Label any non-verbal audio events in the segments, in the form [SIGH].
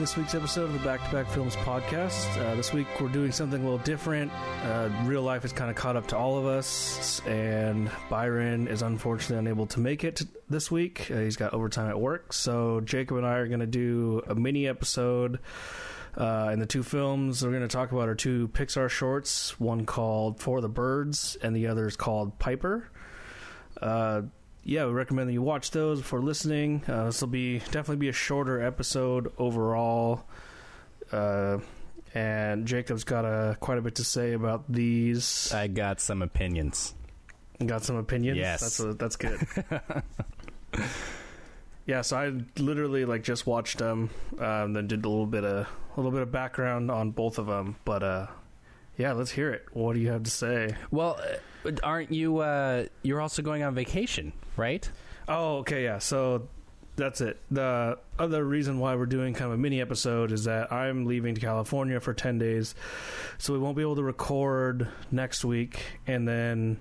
this week's episode of the Back to Back Films podcast. Uh, this week we're doing something a little different. Uh, real life has kind of caught up to all of us, and Byron is unfortunately unable to make it this week. Uh, he's got overtime at work, so Jacob and I are going to do a mini episode. Uh, and the two films we're going to talk about are two Pixar shorts, one called For the Birds, and the other is called Piper. Uh, yeah, we recommend that you watch those before listening. Uh, this will be definitely be a shorter episode overall. Uh, and Jacob's got a quite a bit to say about these. I got some opinions. Got some opinions. Yes. that's a, that's good. [LAUGHS] yeah, so I literally like just watched them, um, then did a little bit of a little bit of background on both of them. But uh, yeah, let's hear it. What do you have to say? Well, uh, aren't you? Uh, you're also going on vacation, right? Oh, okay, yeah. So that's it. The other reason why we're doing kind of a mini episode is that I'm leaving to California for 10 days. So we won't be able to record next week. And then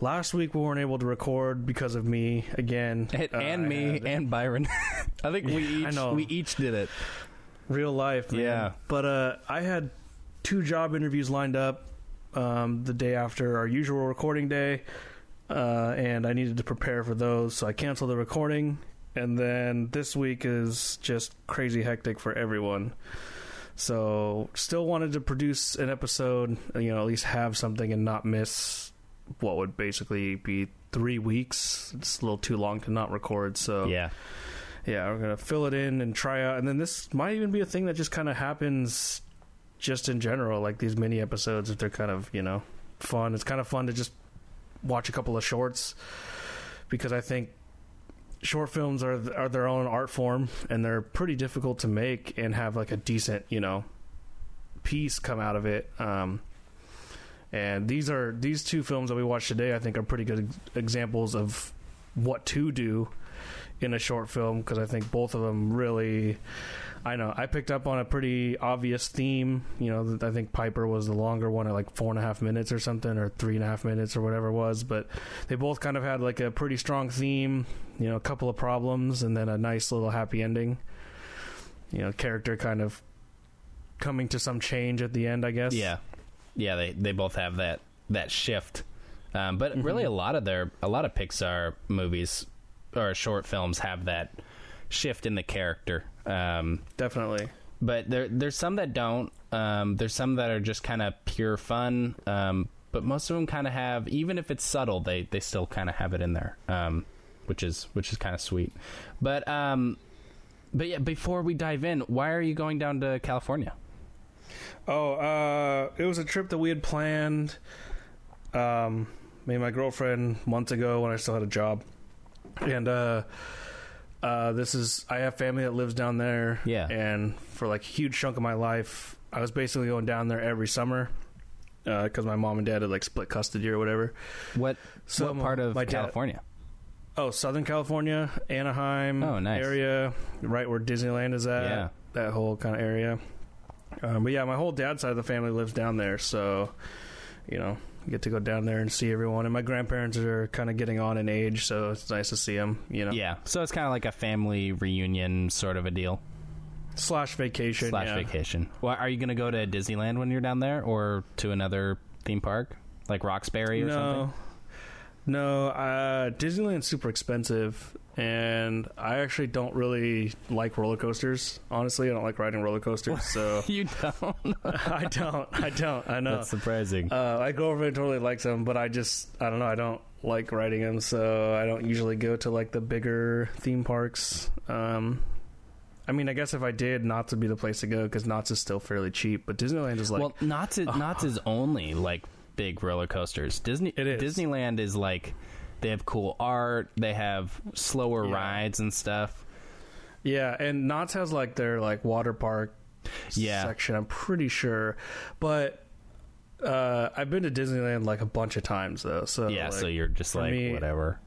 last week we weren't able to record because of me again. [LAUGHS] And, Uh, and me had and Byron. [LAUGHS] I think we [LAUGHS] I each know. we each did it. real life. Man. Yeah. But uh, I had two job interviews lined up um, the day after our usual recording day. Uh, and I needed to prepare for those, so I canceled the recording. And then this week is just crazy hectic for everyone. So, still wanted to produce an episode, you know, at least have something and not miss what would basically be three weeks. It's a little too long to not record. So, Yeah. yeah, we're gonna fill it in and try out, and then this might even be a thing that just kind of happens, just in general, like these mini episodes. If they're kind of you know fun, it's kind of fun to just watch a couple of shorts because I think short films are are their own art form, and they're pretty difficult to make and have like a decent you know piece come out of it. Um, and these are these two films that we watched today. I think are pretty good examples of what to do in a short film because I think both of them really. I know I picked up on a pretty obvious theme. You know, I think Piper was the longer one at like four and a half minutes or something, or three and a half minutes or whatever it was. But they both kind of had like a pretty strong theme. You know, a couple of problems and then a nice little happy ending. You know, character kind of coming to some change at the end. I guess. Yeah. Yeah. They they both have that that shift. Um, but Mm-hmm. really, a lot of their a lot of Pixar movies or short films have that shift in the character. Um, Definitely. but there there's some that don't. Um, there's some that are just kind of pure fun. Um, but most of them kind of have, even if it's subtle, they they still kind of have it in there, um, which is which is kind of sweet. But um, but yeah, before we dive in, why are you going down to California? Oh, uh, it was a trip that we had planned. Um, me and my girlfriend months ago when I still had a job, and uh, uh, this is I have family that lives down there. Yeah. and for like a huge chunk of my life, I was basically going down there every summer because my mom and dad had like split custody or whatever. What So what part of my dad- California? Oh, Southern California, Anaheim Oh, nice. area, right where Disneyland is at. Yeah. That whole kind of area. Um, but yeah, my whole dad's side of the family lives down there, so you know, get to go down there and see everyone. And my grandparents are kind of getting on in age, so it's nice to see them. You know, Yeah, so it's kind of like a family reunion sort of a deal slash vacation. slash yeah. vacation. Well, are you going to go to Disneyland when you're down there, or to another theme park like Knott's Berry or no, something? No. Uh, Disneyland's super expensive, and I actually don't really like roller coasters. Honestly, I don't like riding roller coasters. So [LAUGHS] You don't. [LAUGHS] I don't. I don't. I know. That's surprising. Uh, my girlfriend totally likes them, but I just I don't know. I don't like riding them, so I don't usually go to like the bigger theme parks. Um, I mean, I guess if I did, Knott's would be the place to go because Knott's is still fairly cheap, but Disneyland is like well, Knott's is, [LAUGHS] Knott's is only like big roller coasters. Disney It is. Disneyland is like they have cool art, they have slower Yeah. rides and stuff. yeah, and Knott's has like their like water park Yeah. section. I'm pretty sure, but uh, I've been to Disneyland like a bunch of times though. So yeah, like, so you're just like me- whatever.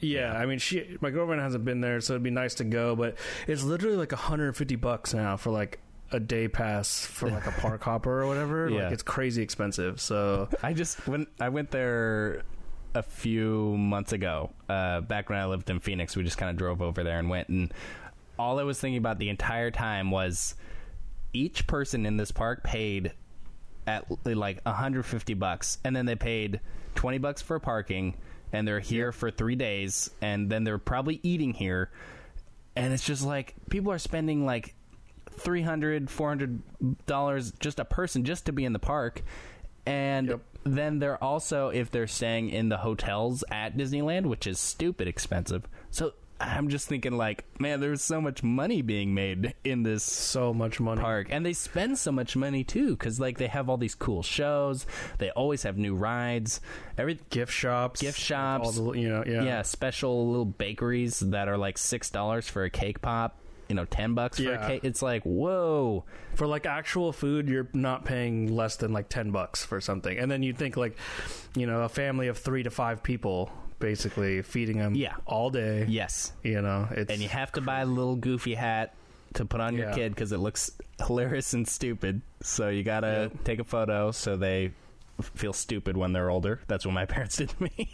Yeah, I mean, she, my girlfriend hasn't been there, so it'd be nice to go. But it's literally like 150 bucks now for like a day pass for like a park [LAUGHS] hopper or whatever. Yeah. Like it's crazy expensive. So I just when I went there a few months ago, uh, back when I lived in Phoenix, we just kind of drove over there and went and all I was thinking about the entire time was each person in this park paid at like 150 bucks and then they paid 20 bucks for parking and they're here for 3 days and then they're probably eating here and it's just like people are spending like 300 400 dollars just a person just to be in the park and Yep. then they're also if they're staying in the hotels at Disneyland which is stupid expensive so I'm just thinking like man there's so much money being made in this So much money. park and they spend so much money too because like they have all these cool shows they always have new rides every Gift shops. Gift shops. all the, you know, yeah. yeah. special little bakeries that are like six dollars for a cake pop you know 10 bucks for Yeah. a cake it's like whoa For like actual food, you're not paying less than like 10 bucks for something. And then you think like, you know, a family of three to five people basically feeding them Yeah. all day. yes You know, it's. and you have to buy a little goofy hat to put on your Yeah. kid because it looks hilarious and stupid so you gotta Yep. take a photo so they feel stupid when they're older that's what my [LAUGHS] parents did to me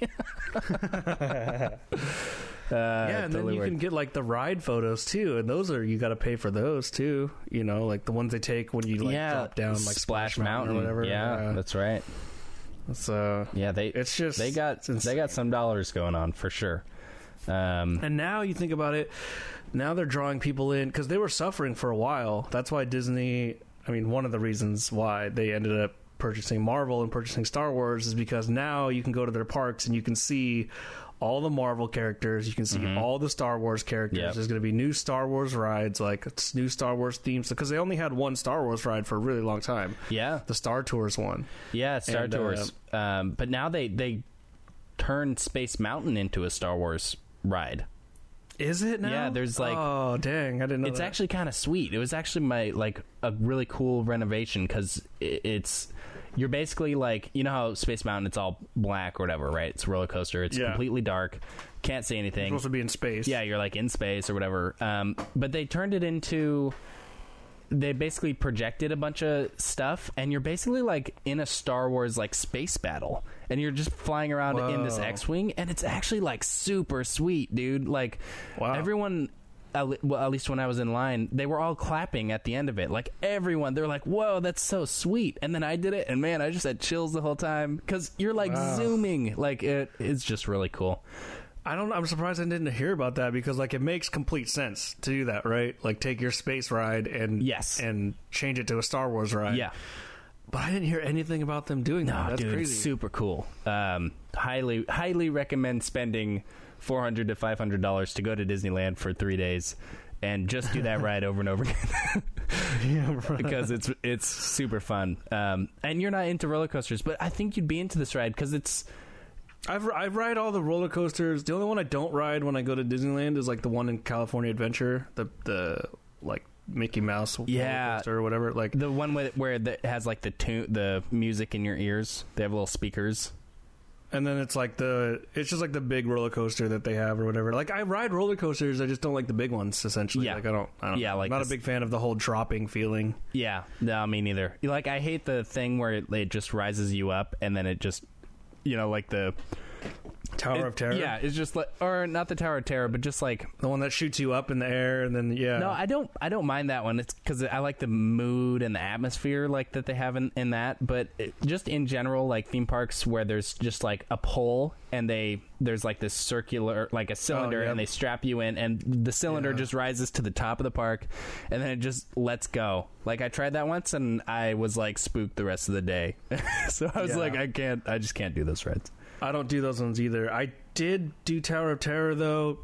[LAUGHS] [LAUGHS] yeah, and then you can get like the ride photos too, and those are you got to pay for those too. You know, like the ones they take when you like yeah, drop down like Splash Mountain, or whatever. Yeah, that's right. So Yeah, they it's just they got they got some dollars going on for sure. Um, And now you think about it, now they're drawing people in because they were suffering for a while. That's why Disney. I mean, one of the reasons why they ended up purchasing Marvel and purchasing Star Wars is because now you can go to their parks and you can see all the Marvel characters. You can see all the Star Wars characters. Yep. There's going to be new Star Wars rides, like it's new Star Wars themes, because they only had one Star Wars ride for a really long time. yeah, The Star Tours one. yeah, Star And, uh, Tours. um, but now they they turned Space Mountain into a Star Wars ride. Is it now? Yeah, there's, like- oh dang, I didn't know. It's that. actually kind of sweet. It was actually my like a really cool renovation because it's you're basically like you know how Space Mountain it's all black or whatever, right? It's a roller coaster. It's Yeah. completely dark. Can't see anything. It's anything. supposed to be in space. Yeah, you're like in space or whatever. Um, but they turned it into. They basically projected a bunch of stuff, and you're basically like in a Star Wars like space battle, and you're just flying around in this X-wing, and it's actually like super sweet, dude. Like Wow. everyone. At well, at least when I was in line, they were all clapping at the end of it. Like everyone, they're like, "Whoa, that's so sweet!" And then I did it, and man, I just had chills the whole time because you're like Wow. zooming. Like it, it's just really cool. I don't. I'm surprised I didn't hear about that because like it makes complete sense to do that, right? Like take your space ride and Yes. and change it to a Star Wars ride. Yeah, but I didn't hear anything about them doing that. That's dude, crazy. super cool. Um, highly, highly recommend spending four hundred to five hundred dollars to go to Disneyland for three days and just do that [LAUGHS] ride over and over again [LAUGHS] yeah, right. because it's it's super fun. Um, and you're not into roller coasters, but I think you'd be into this ride because it's I've I ride all the roller coasters. The only one I don't ride when I go to Disneyland is like the one in California Adventure, the the like Mickey Mouse Yeah. roller coaster or whatever. Like the one with, where it has like the tune, the music in your ears. They have little speakers. and then it's like the it's just like the big roller coaster that they have or whatever. Like I ride roller coasters, I just don't like the big ones. Essentially, Yeah. like I don't, I don't yeah, like I'm not this- a big fan of the whole dropping feeling. Yeah, no, me neither. Like I hate the thing where it, it just rises you up and then it just, you know, like the Tower it- of Terror. Yeah, it's just like, or not the Tower of Terror, but just like The one that shoots you up in the air and then yeah. No, I don't. I don't mind that one. It's because I like the mood and the atmosphere like that they have in, in that. But it, just in general, like theme parks where there's just like a pole and they there's like this circular like a cylinder oh, yep. and they strap you in and the cylinder Yeah. just rises to the top of the park and then it just lets go. Like I tried that once and I was like spooked the rest of the day. [LAUGHS] so I was Yeah. like, I can't. I just can't do those rides. I don't do those ones either. I did do Tower of Terror though,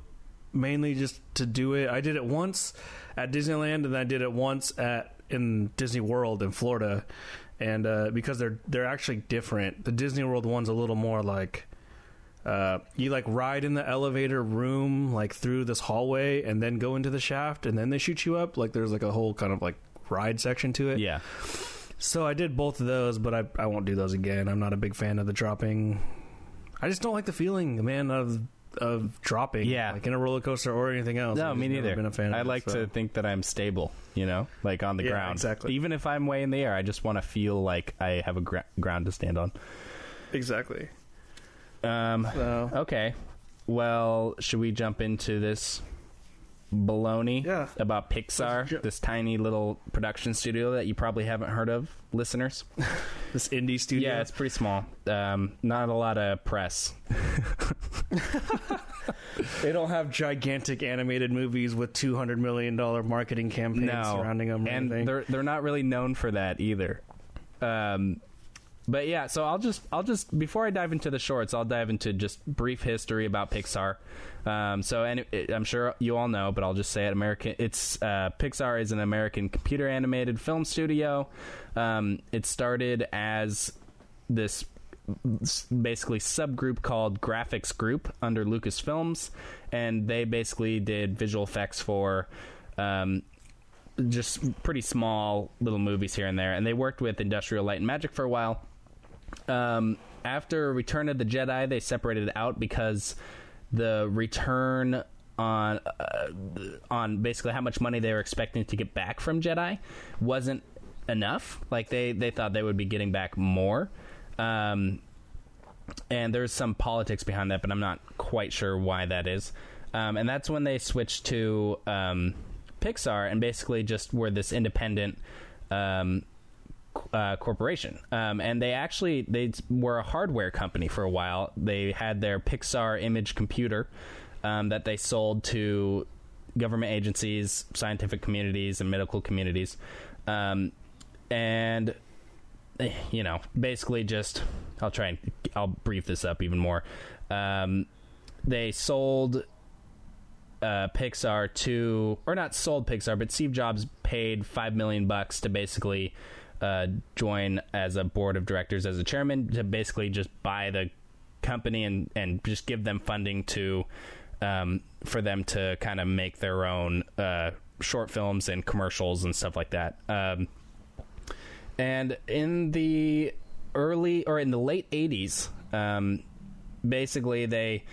mainly just to do it. I did it once at Disneyland and then I did it once at in Disney World in Florida. And uh, because they're they're actually different. The Disney World one's a little more like uh, you like ride in the elevator room like through this hallway and then go into the shaft and then they shoot you up. Like there's like a whole kind of like ride section to it. Yeah. So I did both of those, but I I won't do those again. I'm not a big fan of the dropping. I just don't like the feeling, man, of of dropping. Yeah. like in a roller coaster or anything else. No, I've me neither. Been a fan. Of I it, like so. to think that I'm stable, you know, like on the Yeah, ground. exactly. Even if I'm way in the air, I just want to feel like I have a gra- ground to stand on. exactly. Um, So okay. Well, should we jump into this baloney Yeah. about Pixar, Ju- this tiny little production studio that you probably haven't heard of, listeners. [LAUGHS] This indie studio. Yeah, it's pretty small. Um, not a lot of press. [LAUGHS] they don't have gigantic animated movies with two hundred million dollar marketing campaigns No, surrounding them. And anything. they're they're not really known for that either. Um, but yeah, so I'll just I'll just before I dive into the shorts, I'll dive into just brief history about Pixar. Um, so and it, I'm sure you all know, but I'll just say it. American, it's uh, Pixar is an American computer animated film studio. Um, it started as this basically subgroup called Graphics Group under Lucasfilms, and they basically did visual effects for um, just pretty small little movies here and there. And they worked with Industrial Light and Magic for a while. Um, after Return of the Jedi, they separated out because the return on uh, on basically how much money they were expecting to get back from Jedi wasn't enough. Like they they thought they would be getting back more. Um, and there's some politics behind that, but I'm not quite sure why that is. Um, and that's when they switched to um, Pixar and basically just were this independent um, uh, corporation. Um, and they actually they were a hardware company for a while. They had their Pixar image computer um, that they sold to government agencies, scientific communities, and medical communities. Um, and eh, you know, basically just I'll try and I'll brief this up even more. Um, they sold uh, Pixar to, or not sold Pixar, but Steve Jobs paid five million bucks to basically uh, join as a board of directors as a chairman to basically just buy the company and and just give them funding to um, for them to kind of make their own uh, short films and commercials and stuff like that. Um, and in the early or in the late 80s, um, basically they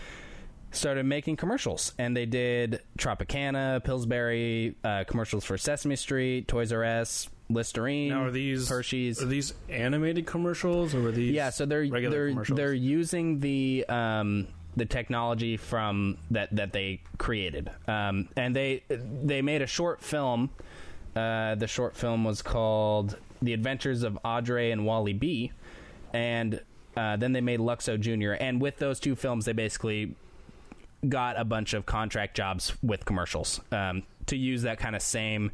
started making commercials and they did Tropicana, Pillsbury, uh, commercials for Sesame Street, Toys R Us, Listerine, now are these Hershey's. Are these animated commercials or are these? Yeah, so they're regular they're commercials? they're using the um, the technology from that that they created, um, and they they made a short film. Uh, the short film was called "The Adventures of André and Wally B," and uh, then they made Luxo Junior. And with those two films, they basically got a bunch of contract jobs with commercials um, to use that kind of same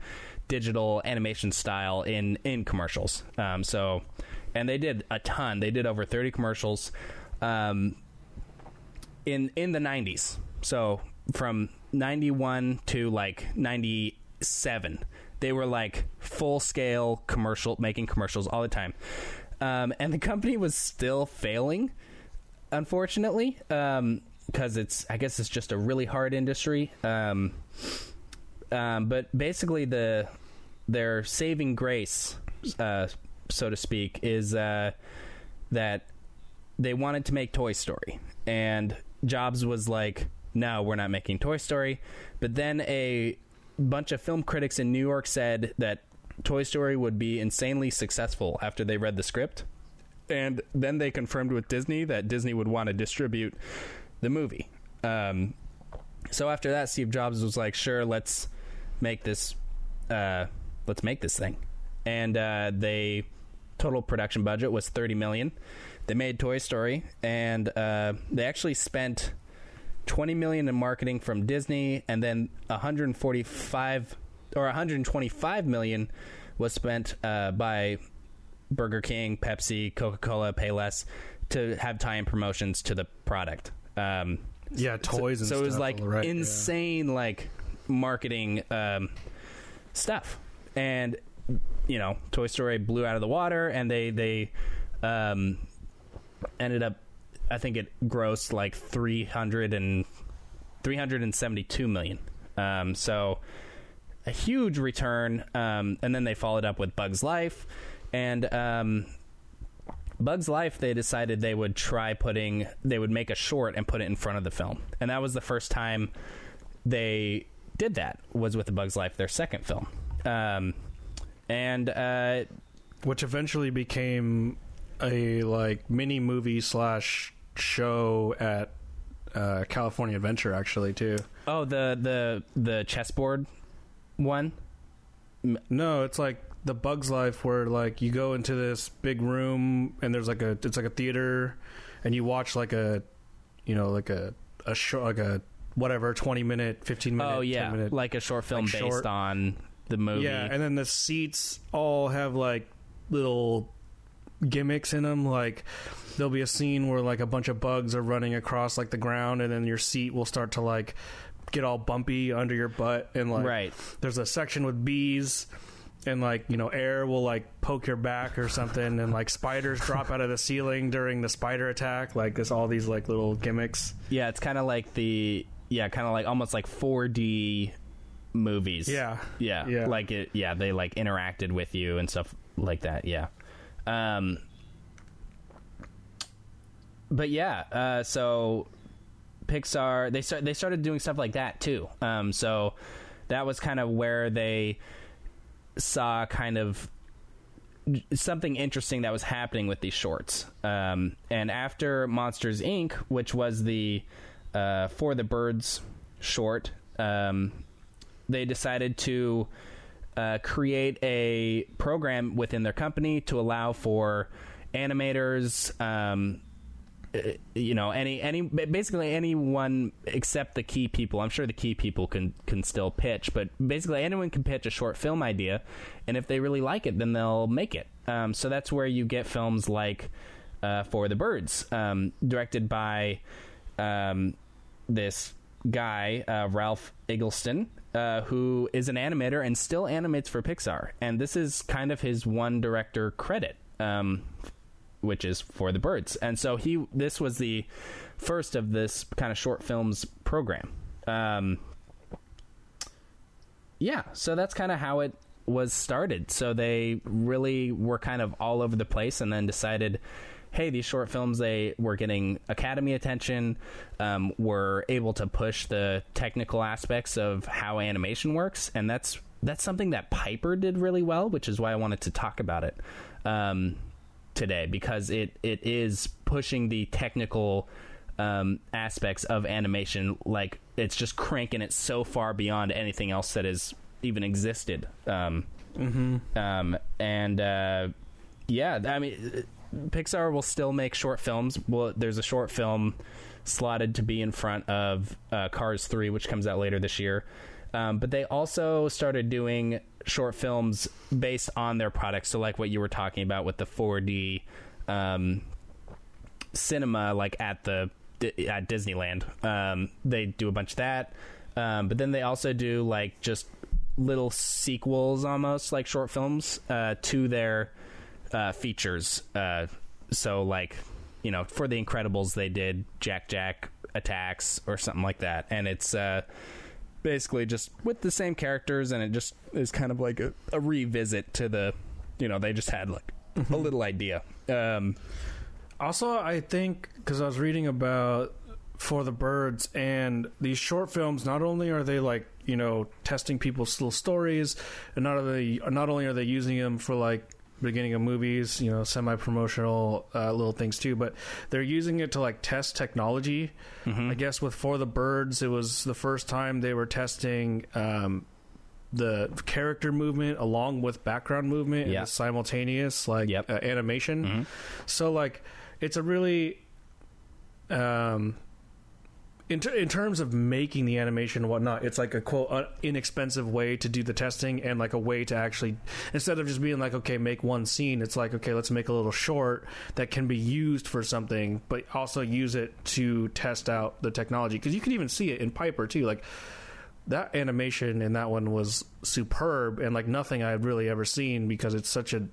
digital animation style in in commercials. Um, so, and they did a ton. They did over thirty commercials um, in in the nineties. So from ninety one to like ninety seven, they were like full scale commercial making commercials all the time. Um, and the company was still failing, unfortunately, because it's I guess it's just a really hard industry. Um, um, but basically, the their saving grace, uh, so to speak, is uh, that they wanted to make Toy Story, and Jobs was like, "No, we're not making Toy Story." But then a bunch of film critics in New York said that Toy Story would be insanely successful after they read the script. And then they confirmed with Disney that Disney would want to distribute the movie. Um, so after that, Steve Jobs was like, "Sure, let's make this. Uh, let's make this thing." And uh, total production budget was thirty million. They made Toy Story, and uh, they actually spent twenty million in marketing from Disney, and then one hundred forty-five or one hundred twenty-five million was spent uh, by Burger King, Pepsi, Coca Cola, Payless to have tie-in promotions to the product. Um, yeah, toys so, and so it was like right, yeah. insane, like marketing um, stuff, and you know, Toy Story blew out of the water, and they they um, ended up. I think it grossed like 300 and 372 million. Um, so a huge return. Um, and then they followed up with Bugs Life, and um, Bugs Life. They decided they would try putting. They would make a short and put it in front of the film, and that was the first time they did that. Was with the Bugs Life, their second film. Um, and uh, which eventually became a like mini movie slash show at uh, California Adventure actually too. Oh, the the the chessboard one. No, it's like the Bugs Life where like you go into this big room and there's like a it's like a theater and you watch like a you know like a a show like a whatever 20 minute 15 minute oh yeah, 10 minute like a short film like based short- on the movie. Yeah, and then the seats all have like little gimmicks in them. Like there'll be a scene where like a bunch of bugs are running across like the ground, and then your seat will start to like get all bumpy under your butt, and like right. there's a section with bees. And like you know, air will like poke your back or something, and like spiders [LAUGHS] drop out of the ceiling during the spider attack. Like there's all these like little gimmicks. Yeah, it's kind of like the yeah, kind of like almost like 4D movies. Yeah, Yeah, Yeah. like it. Yeah, they like interacted with you and stuff like that. Yeah, um, but yeah. Uh, so Pixar they start they started doing stuff like that too. Um, so that was kind of where they saw kind of something interesting that was happening with these shorts. Um, and after Monsters Inc., which was the uh, For the Birds short, um, they decided to uh, create a program within their company to allow for animators. Um, you know, any any basically anyone except the key people. I'm sure the key people can can still pitch, but basically anyone can pitch a short film idea, and if they really like it, then they'll make it. Um, so that's where you get films like uh, For the Birds, um, directed by um, this guy uh, Ralph Eggleston, uh, who is an animator and still animates for Pixar, and this is kind of his one director credit. Which is for the birds. And so he this was the first of this kind of short films program. Um, yeah, so that's kind of how it was started. So they really were kind of all over the place, and then decided. Hey, these short films, they were getting Academy attention, um, were able to push the technical aspects of how animation works, and that's that's something that Piper did really well, which is why I wanted to talk about it. Um, today because it it is pushing the technical um, aspects of animation. Like it's just cranking it so far beyond anything else that has even existed. Um, um, and uh, yeah i mean pixar will still make short films. Well there's a short film slotted to be in front of uh, cars 3 which comes out later this year um, but they also started doing short films based on their products. So, like what you were talking about with the 4D um, cinema, like at the at Disneyland, um, they do a bunch of that. Um, but then they also do like just little sequels, almost like short films, uh, to their uh, features. Uh, so, like you know, for the Incredibles, they did Jack Jack attacks or something like that, and it's uh, basically just with the same characters and it just is kind of like a, a revisit to the you know they just had like a little idea. Um Also, I think because I was reading about for the birds and these short films, not only are they like you know testing people's little stories, and not are they not only are they using them for like beginning of movies, you know, semi promotional uh, little things too, but they're using it to like test technology. I guess with for the birds, it was the first time they were testing. Um, the character movement along with background movement Yeah. and simultaneous like Yep. uh, animation. So like it's a really um in, ter- in terms of making the animation and whatnot, it's like a quote uh, inexpensive way to do the testing and like a way to actually instead of just being like okay make one scene, it's like okay let's make a little short that can be used for something, but also use it to test out the technology. Because you can even see it in Piper too, like that animation in that one was superb and like nothing I had really ever seen because it's such a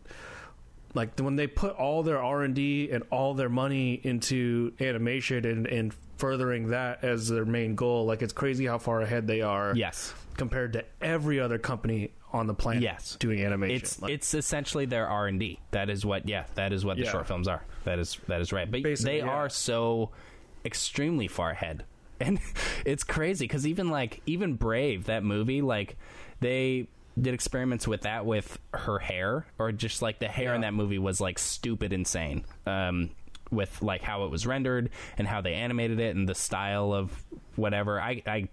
like when they put all their R and D and all their money into animation and, and furthering that as their main goal, like it's crazy how far ahead they are yes compared to every other company on the planet Yes. doing animation. it's Like, it's essentially their r&d that is what yeah that is what the Yeah. short films are that is that is right but Basically, they yeah. are so extremely far ahead [LAUGHS] and it's crazy because even like even brave that movie like they did experiments with that with her hair or just like the hair in that movie was like stupid insane um with like how it was rendered and how they animated it and the style of whatever. I, I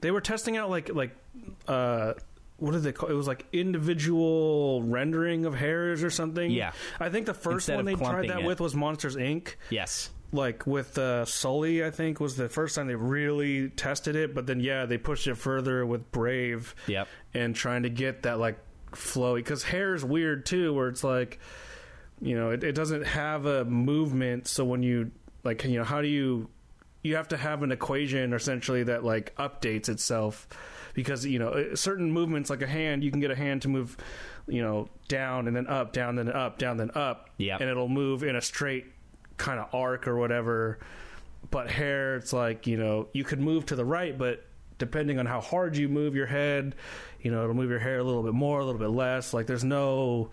They were testing out like like uh what did they call it? was like individual rendering of hairs or something. Yeah. I think the first Instead one they tried that it. with was Monsters Inc. yes, Like with uh, Sully, I think was the first time they really tested it. But then yeah, they pushed it further with Brave. Yep. And trying to get that like flowy because hair is weird too, where it's like you know it, it doesn't have a movement. So when you like you know how do you you have to have an equation essentially that like updates itself because you know uh, certain movements like a hand you can get a hand to move you know down and then up down then up down then up Yep. and it'll move in a straight kind of arc or whatever but hair it's like you know you could move to the right but depending on how hard you move your head you know it'll move your hair a little bit more a little bit less like there's no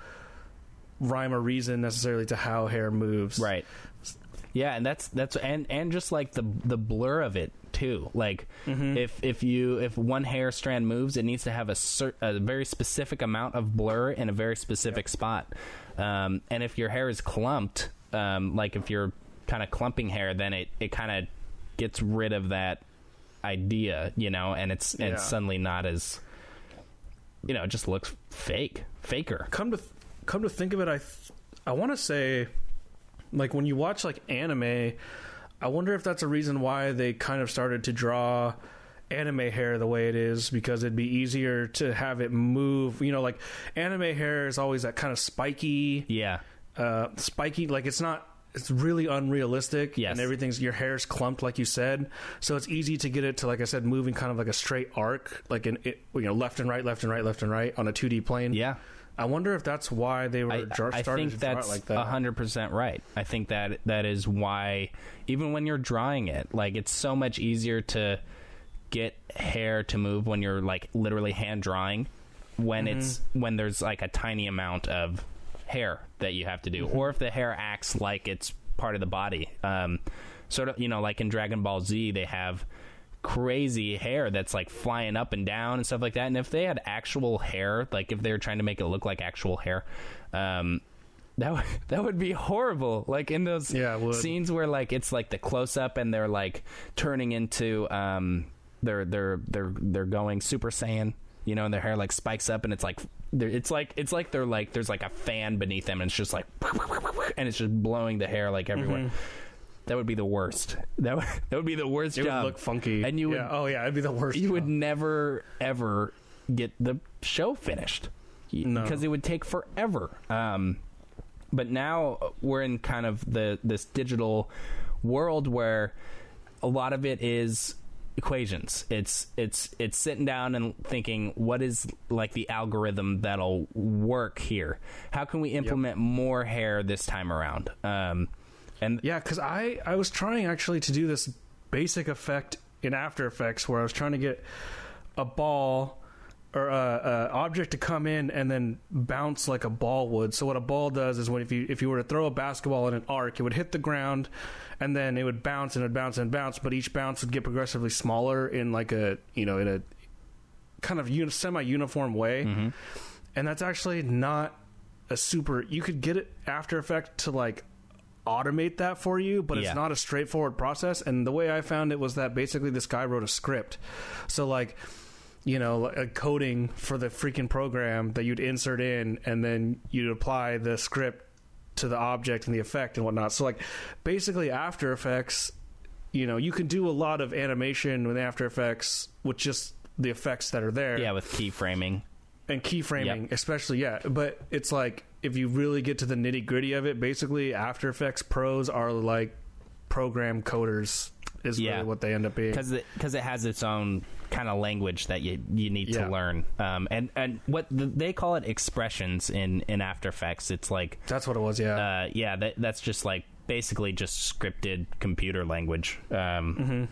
rhyme or reason necessarily to how hair moves right. Yeah, and that's that's and and just like the the blur of it too. Like Mm-hmm. if if you if one hair strand moves, it needs to have a cer- a very specific amount of blur in a very specific spot. Um, and if your hair is clumped, um, like if you're kind of clumping hair, then it it kind of gets rid of that idea, you know, and it's and Yeah. it's suddenly not as you know, it just looks fake, faker. come to th- come to think of it, I th- I want to say, like when you watch like anime, I wonder if that's a reason why they kind of started to draw anime hair the way it is because it'd be easier to have it move. You know, like anime hair is always that kind of spiky, Yeah. uh, spiky. Like it's not. It's really unrealistic, Yes. and everything's your hair's clumped, like you said. So it's easy to get it to, like I said, moving kind of like a straight arc, like in it, you know, left and right, left and right, left and right on a two D plane. Yeah. I wonder if that's why they were I, I think that's like that. hundred percent right. I think that that is why even when you're drawing it, like it's so much easier to get hair to move when you're like literally hand drawing when Mm-hmm. it's when there's like a tiny amount of hair that you have to do Mm-hmm. or if the hair acts like it's part of the body um sort of you know like in Dragon Ball Z they have crazy hair that's like flying up and down and stuff like that and if they had actual hair like if they were trying to make it look like actual hair um that would [LAUGHS] that would be horrible. Like in those Yeah, scenes where like it's like the close up and they're like turning into um they're they're they're they're going super saiyan you know and their hair like spikes up and it's like it's like it's like they're like there's like a fan beneath them and it's just like [LAUGHS] and it's just blowing the hair like everywhere that would be the worst [LAUGHS] that would that would be the worst it job would look funky, and you would Yeah. oh yeah, it'd be the worst. you would job. never ever get the show finished No. because it would take forever. Um, but now we're in kind of the this digital world where a lot of it is equations. It's it's it's sitting down and thinking what is like the algorithm that'll work here. How can we implement more hair this time around? Um, and Yeah, because I I was trying actually to do this basic effect in After Effects where I was trying to get a ball or a, a object to come in and then bounce like a ball would. So what a ball does is when if you if you were to throw a basketball in an arc, it would hit the ground and then it would bounce and it would bounce and bounce, but each bounce would get progressively smaller in like a you know in a kind of uni- semi uniform way. Mm-hmm. And that's actually not a super. You could get it After Effect to like automate that for you, but Yeah. it's not a straightforward process. And the way I found it was that basically this guy wrote a script. So like, you know, a coding for the freaking program that you'd insert in, and then you'd apply the script to the object and the effect and whatnot. So like, basically, After Effects, you know, you can do a lot of animation with After Effects with just the effects that are there yeah, with keyframing. And keyframing, Yep. especially yeah. But it's like if you really get to the nitty gritty of it, basically After Effects pros are like program coders is Yeah. really what they end up being. because it, cause it has its own kind of language that you you need Yeah. to learn. Um, and and what the, they call it expressions in in After Effects. It's like That's what it was. Yeah. uh, yeah, that, that's just like basically just scripted computer language. Um,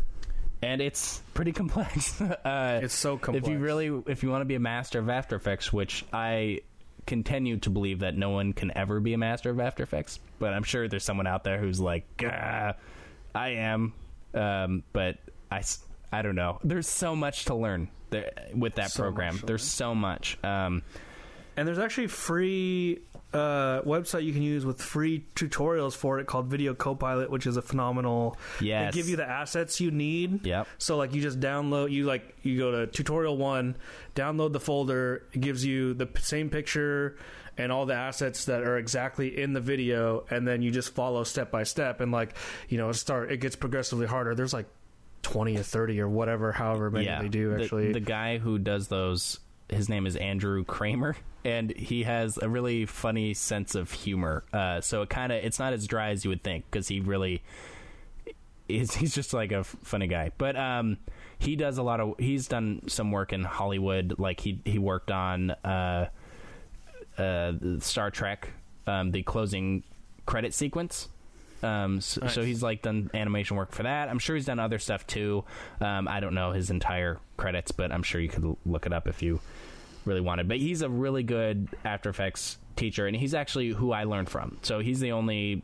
And it's pretty complex. [LAUGHS] uh, it's so complex. if you really if you want to be a master of After Effects, which I continue to believe that no one can ever be a master of After Effects, but I'm sure there's someone out there who's like, I am, um, but I don't know. There's so much to learn there, with that So program. There's so much. Um, and there's actually free uh, website you can use with free tutorials for it called Video Copilot, which is a phenomenal. Yes. They give you the assets you need. Yep. So like you just download you like you go to tutorial one, download the folder. It gives you the p- same picture and all the assets that are exactly in the video, and then you just follow step by step. And like you know, start it gets progressively harder. There's like twenty or thirty or whatever, however many yeah. they do The- actually. the, guy who does those, his name is Andrew Kramer, and he has a really funny sense of humor. Uh, so it kind of it's not as dry as you would think because he really is. He's just like a f- funny guy, but um, he does a lot of. He's done some work in Hollywood. Like he he worked on uh, uh, Star Trek, um, the closing credit sequence. Um, so, Nice. so he's like done animation work for that. I'm sure he's done other stuff too. Um, I don't know his entire credits, but I'm sure you could l- look it up if you really wanted. But he's a really good After Effects teacher, and he's actually who I learned from. So he's the only.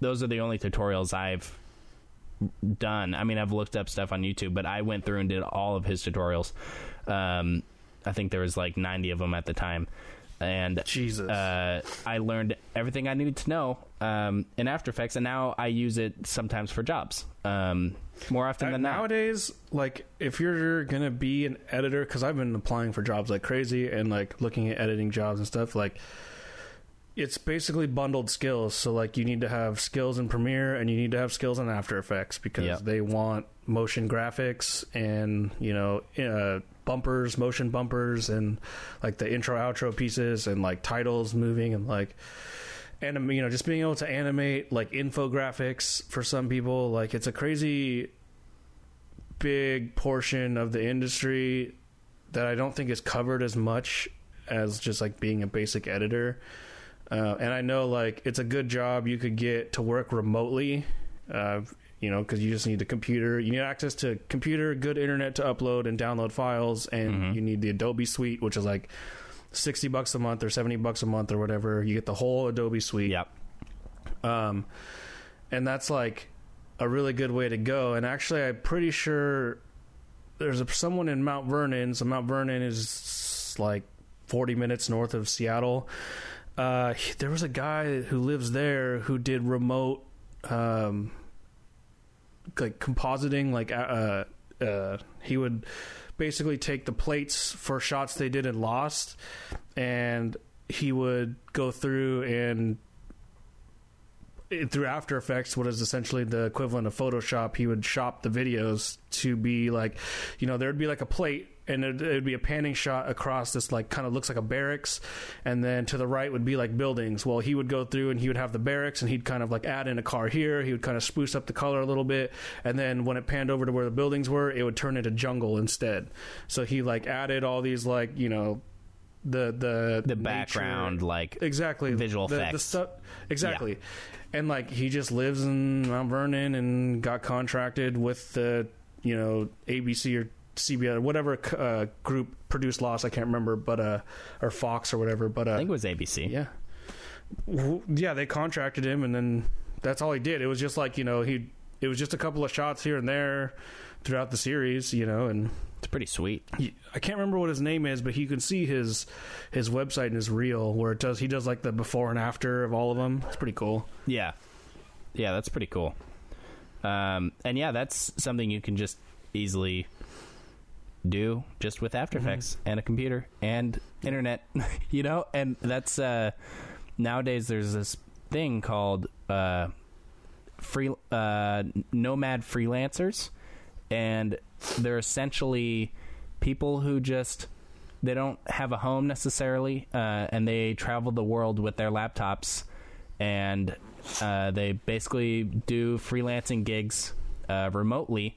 Those are the only tutorials I've done. I mean, I've looked up stuff on YouTube, but I went through and did all of his tutorials. Um, I think there was like 90 of them at the time, and Jesus. uh, I learned everything I needed to know um, in After Effects, and now I use it sometimes for jobs. Um, more often than not. nowadays, like if you're gonna be an editor, because I've been applying for jobs like crazy and like looking at editing jobs and stuff, like it's basically bundled skills. So like you need to have skills in Premiere and you need to have skills in After Effects because Yep. they want motion graphics and you know uh, bumpers, motion bumpers, and like the intro outro pieces and like titles moving and like anim- you know just being able to animate like infographics for some people like it's a crazy big portion of the industry that I don't think is covered as much as just like being a basic editor. Uh, and I know like it's a good job you could get to work remotely, uh, you know, because you just need a computer. You need access to computer, good internet to upload and download files, and Mhm. you need the Adobe Suite, which is like sixty bucks a month or seventy bucks a month or whatever. You get the whole Adobe Suite. Yep. Um, and that's like a really good way to go. And actually, I'm pretty sure there's a, someone in Mount Vernon. So Mount Vernon is like 40 minutes north of Seattle. Uh, there was a guy who lives there who did remote, um, like compositing. Like, uh, uh, he would basically take the plates for shots they did and Lost, and he would go through and through After Effects, what is essentially the equivalent of Photoshop, he would shop the videos to be like, you know, there'd be like a plate and it would be a panning shot across this like kind of looks like a barracks and then to the right would be like buildings. Well he would go through and he would have the barracks and he'd kind of like add in a car here. He would kind of spruce up the color a little bit and then when it panned over to where the buildings were it would turn into jungle instead. So he like added all these like you know the the The nature- background, like exactly. visual the, effects. the stuff exactly. And like he just lives in mount vernon and got contracted with the you know abc or cbs or whatever uh, group produced lost i can't remember but uh or fox or whatever but uh I think it was ABC. yeah W- yeah they contracted him and then that's all he did it was just like you know he it was just a couple of shots here and there throughout the series you know and It's pretty sweet. he- I can't remember what his name is, but you can see his his website and his reel where it does he does like the before and after of all of them. It's pretty cool. Yeah, yeah, that's pretty cool. Um, and yeah, that's something you can just easily do just with After Mhm. Effects and a computer and internet, [LAUGHS] you know. And that's uh, nowadays there's this thing called uh, free uh, nomad freelancers, and they're essentially people who just they don't have a home necessarily, uh, and they travel the world with their laptops, and uh, they basically do freelancing gigs uh, remotely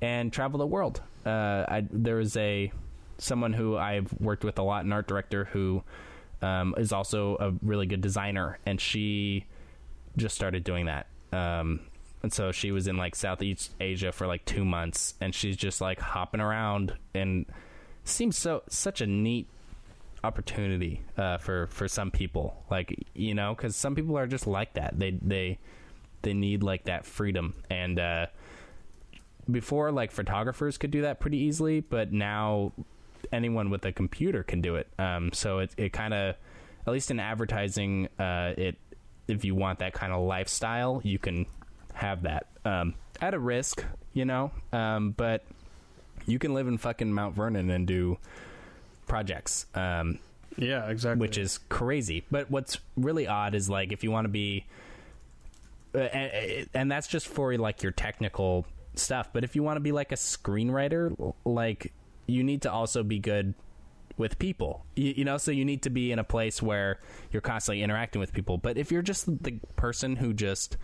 and travel the world. Uh, I, there was a someone who I've worked with a lot, an art director who um, is also a really good designer, and she just started doing that. Um, and so she was in like Southeast Asia for like two months, and she's just like hopping around, and seems so such a neat opportunity uh, for for some people. Like you know, because some people are just like that. They they they need like that freedom and. uh before like photographers could do that pretty easily but now anyone with a computer can do it um, so it, it kind of at least in advertising, uh, it if you want that kind of lifestyle, you can have that um, at a risk, you know. Um, but you can live in fucking Mount Vernon and do projects. Um, Yeah, exactly. which is crazy. But what's really odd is like if you want to be, uh, and, and that's just for like your technical stuff. But if you want to be like a screenwriter, like you need to also be good with people. You, you know, so you need to be in a place where you're constantly interacting with people. But if you're just the person who just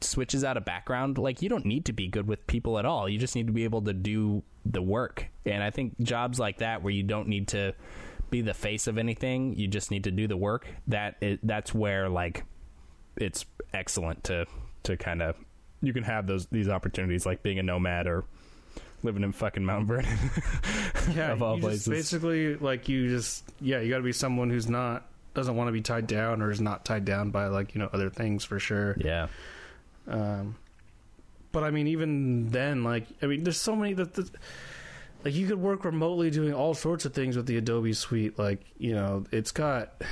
switches out a background, like you don't need to be good with people at all. You just need to be able to do the work. And I think jobs like that where you don't need to be the face of anything, you just need to do the work. That is, that's where like it's excellent to to kind of you can have those these opportunities like being a nomad or living in fucking Mount Vernon. [LAUGHS] yeah, of all places. Basically, like you just yeah, you got to be someone who's not doesn't want to be tied down or is not tied down by like you know other things for sure. yeah. Um, but I mean, even then, like I mean, there's so many that. that like you could work remotely doing all sorts of things with the Adobe suite. Like you know, it's got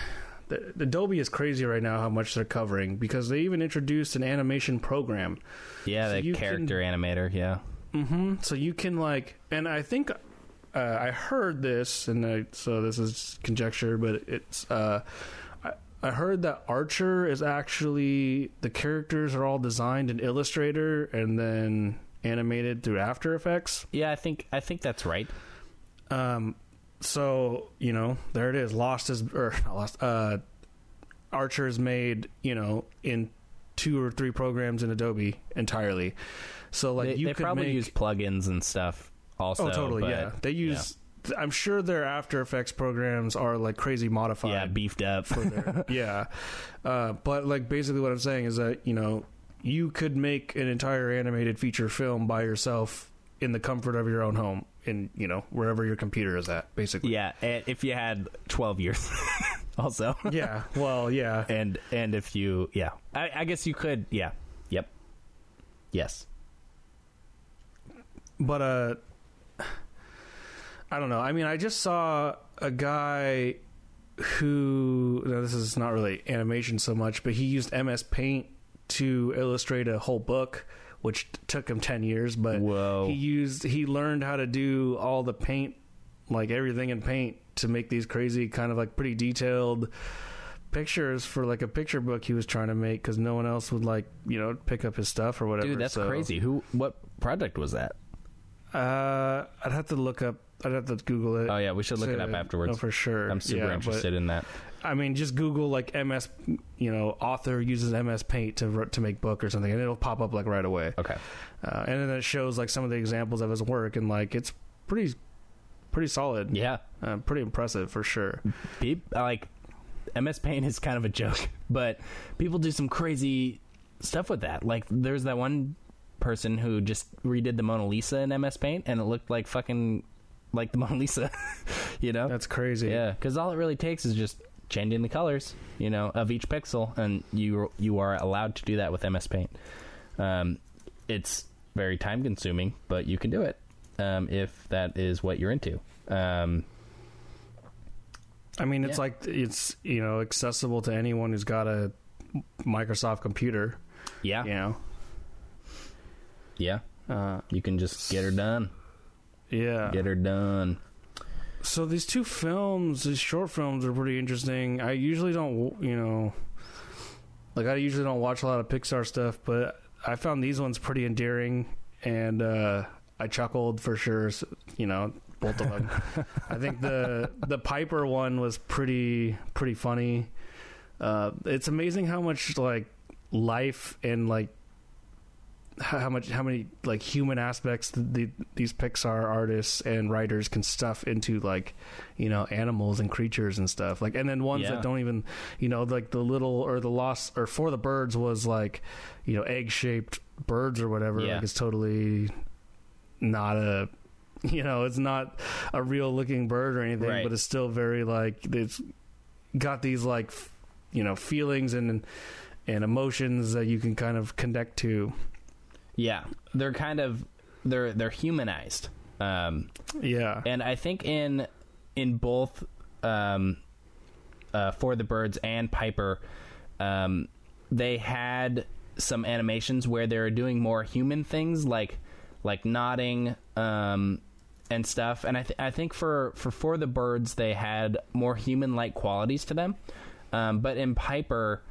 the, Adobe is crazy right now how much they're covering because they even introduced an animation program. Yeah, So the character animator, yeah. Mm-hmm. So you can like, and I think uh, I heard this, and I, so this is conjecture, but it's. Uh, I, I heard that Archer is actually the characters are all designed in Illustrator and then animated through After Effects. Yeah, I think I think that's right. Um, so you know, there it is. Lost is or not lost. Uh, Archer is made, you know, in two or three programs in Adobe entirely. So like they you they could probably make, use plugins and stuff also. oh totally but, yeah. They use. I'm sure their After Effects programs are like crazy modified. yeah, beefed up. for their [LAUGHS] yeah. Uh, but like basically what I'm saying is that you know you could make an entire animated feature film by yourself in the comfort of your own home in you know wherever your computer is at basically. yeah, and if you had 12 years [LAUGHS] also. Yeah. Well, yeah. [LAUGHS] and and if you yeah I, I guess you could yeah yep yes But uh [SIGHS] I don't know. I mean, I just saw a guy who now this is not really animation so much, but he used MS Paint to illustrate a whole book which t- took him 10 years, but Whoa. he used he learned how to do all the paint like everything in paint to make these crazy kind of like pretty detailed pictures for like a picture book he was trying to make cuz no one else would like, you know, pick up his stuff or whatever. dude that's so- crazy who what project was that uh, I'd have to look up. I'd have to Google it. oh yeah we should look it up afterwards know for sure. i'm super Yeah, but, interested in that I mean, just Google like MS. You know, author uses MS Paint to to make book or something, and it'll pop up like right away. okay Uh, and then it shows like some of the examples of his work, and like it's pretty pretty solid. yeah Uh, pretty impressive for sure. Peop like ms paint is kind of a joke [LAUGHS] but people do some crazy stuff with that like there's that one person who just redid the mona lisa in ms paint and it looked like fucking like the [LAUGHS] mona lisa you know That's crazy. Yeah, because all it really takes is just changing the colors, you know, of each pixel, and you you are allowed to do that with MS Paint. Um, it's very time consuming, but you can do it um, if that is what you're into. Um, I mean, it's Yeah. like it's you know accessible to anyone who's got a Microsoft computer. yeah, You know. yeah, Uh, you can just get her done. yeah. Get her done. So these two films, these short films, are pretty interesting. I usually don't, you know, like I usually don't watch a lot of Pixar stuff, but I found these ones pretty endearing, and uh, I chuckled for sure. s- You know, both of them. [LAUGHS] I think the the Piper one was pretty pretty funny. Uh, it's amazing how much like life and like how much how many like human aspects th- the, these Pixar artists and writers can stuff into like you know animals and creatures and stuff like and then ones Yeah. that don't even you know like the little or the lost or for the birds was like you know egg shaped birds or whatever Yeah. like it's totally not a [LAUGHS] you know it's not a real looking bird or anything Right. but it's still very like it's got these like f- you know feelings and and emotions that you can kind of connect to Yeah, they're kind of they're they're humanized. Um, yeah and I think in in both um, uh, for the birds and Piper, um, they had some animations where they were doing more human things like like nodding um, and stuff. And I, th- I think for, for for the birds they had more human like qualities to them. Um, but in Piper,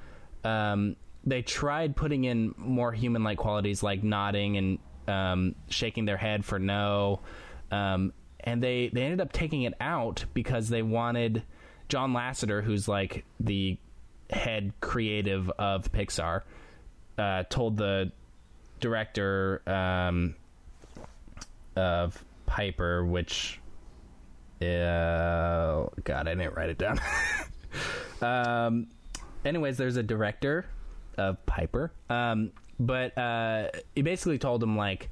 um, they tried putting in more human like qualities like nodding and um, shaking their head for no. Um, and they, they ended up taking it out because they wanted John Lasseter, who's like the head creative of Pixar, uh, told the director um, of Piper, which uh, God, I didn't write it down. [LAUGHS] um, anyways, there's a director of Piper, um, but uh, he basically told him like,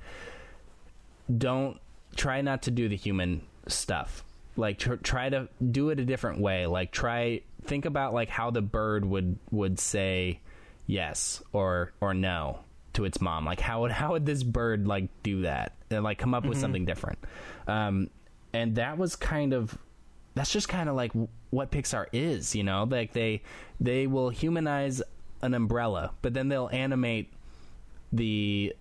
don't try not to do the human stuff. Like tr- try to do it a different way. Like try think about like how the bird would would say yes or or no to its mom. Like how would [LAUGHS] how would this bird like do that and like come up mm-hmm. with something different? Um, and that was kind of that's just kind of like what Pixar is, you know. Like they they will humanize an umbrella, but then they'll animate the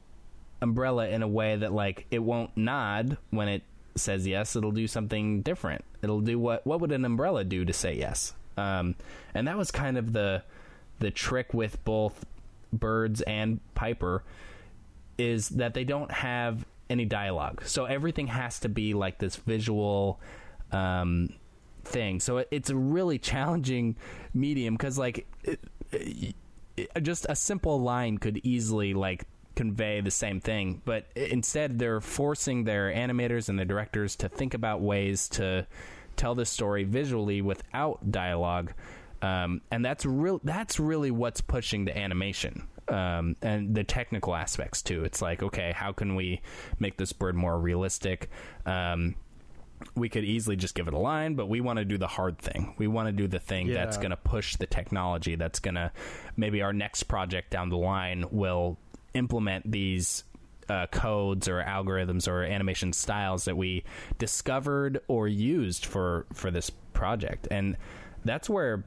umbrella in a way that like it won't nod when it says yes. It'll do something different. It'll do what what would an umbrella do to say yes? Um, and that was kind of the the trick with both Birds and Piper is that they don't have any dialogue. So everything has to be like this visual um, thing. So it, it's a really challenging medium because like it, just a simple line could easily like convey the same thing, but instead they're forcing their animators and their directors to think about ways to tell the story visually without dialogue um, and that's real. That's really what's pushing the animation um, and the technical aspects too. It's like, okay, how can we make this bird more realistic? Um, we could easily just give it a line, but we want to do the hard thing. We want to do the thing yeah. that's going to push the technology. That's going to maybe our next project down the line will implement these uh, codes or algorithms or animation styles that we discovered or used for for this project, and that's where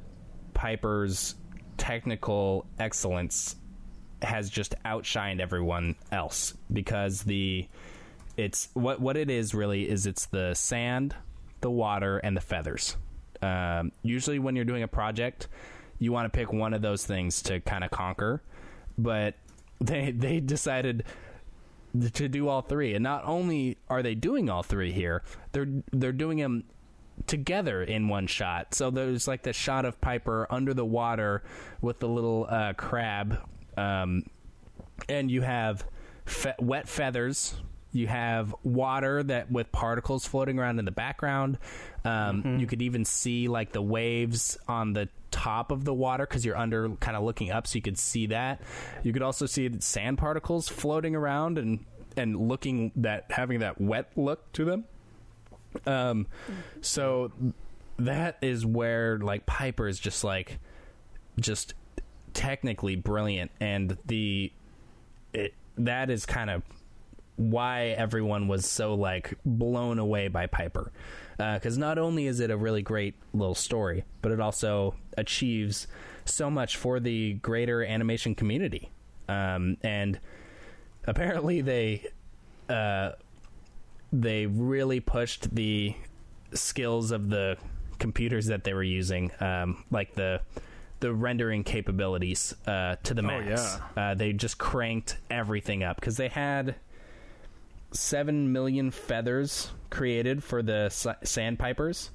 Piper's technical excellence has just outshined everyone else because the it's what what it is really is it's the sand, the water, and the feathers. Um, usually, when you're doing a project, you want to pick one of those things to kind of conquer, but [LAUGHS] they they decided to do all three, and not only are they doing all three here, they're they're doing them together in one shot. So there's like the shot of Piper under the water with the little uh, crab, um, and you have fe- wet feathers. You have water that with particles floating around in the background. Um, mm-hmm. You could even see like the waves on the top of the water because you're under kind of looking up, so you could see that. You could also see sand particles floating around and and looking that having that wet look to them. Um, so that is where like Piper is just like just technically brilliant, and the it, that is kind of why everyone was so like blown away by Piper. Because uh, not only is it a really great little story, but it also achieves so much for the greater animation community. Um, and apparently, they uh, they really pushed the skills of the computers that they were using, um, like the the rendering capabilities uh, to the oh, max. Oh, yeah. uh, they just cranked everything up because they had seven million feathers created for the sandpipers.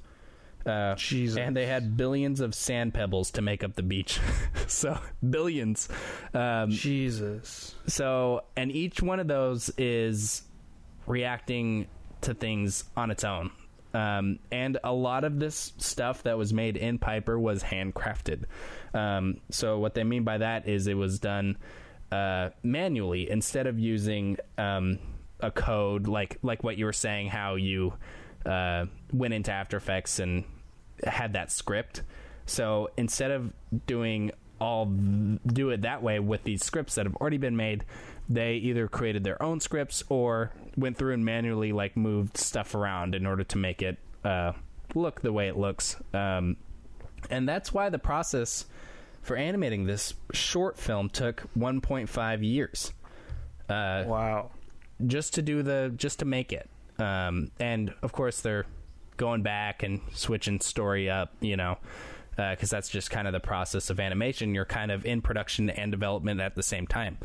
Uh, Jesus. And they had billions of sand pebbles to make up the beach. [LAUGHS] so, billions. Um, Jesus. So, and each one of those is reacting to things on its own. Um, and a lot of this stuff that was made in Piper was handcrafted. Um, so what they mean by that is it was done uh, manually instead of using um, a code like like what you were saying, how you uh, went into After Effects and had that script. So instead of doing all do it that way with these scripts that have already been made, they either created their own scripts or went through and manually like moved stuff around in order to make it uh, look the way it looks. Um, and that's why the process for animating this short film took 1.5 years. Uh, Wow. Just to do the just to make it. Um, and of course they're going back and switching story up you know because that's just kind of the process of animation. You're kind of in production and development at the same time.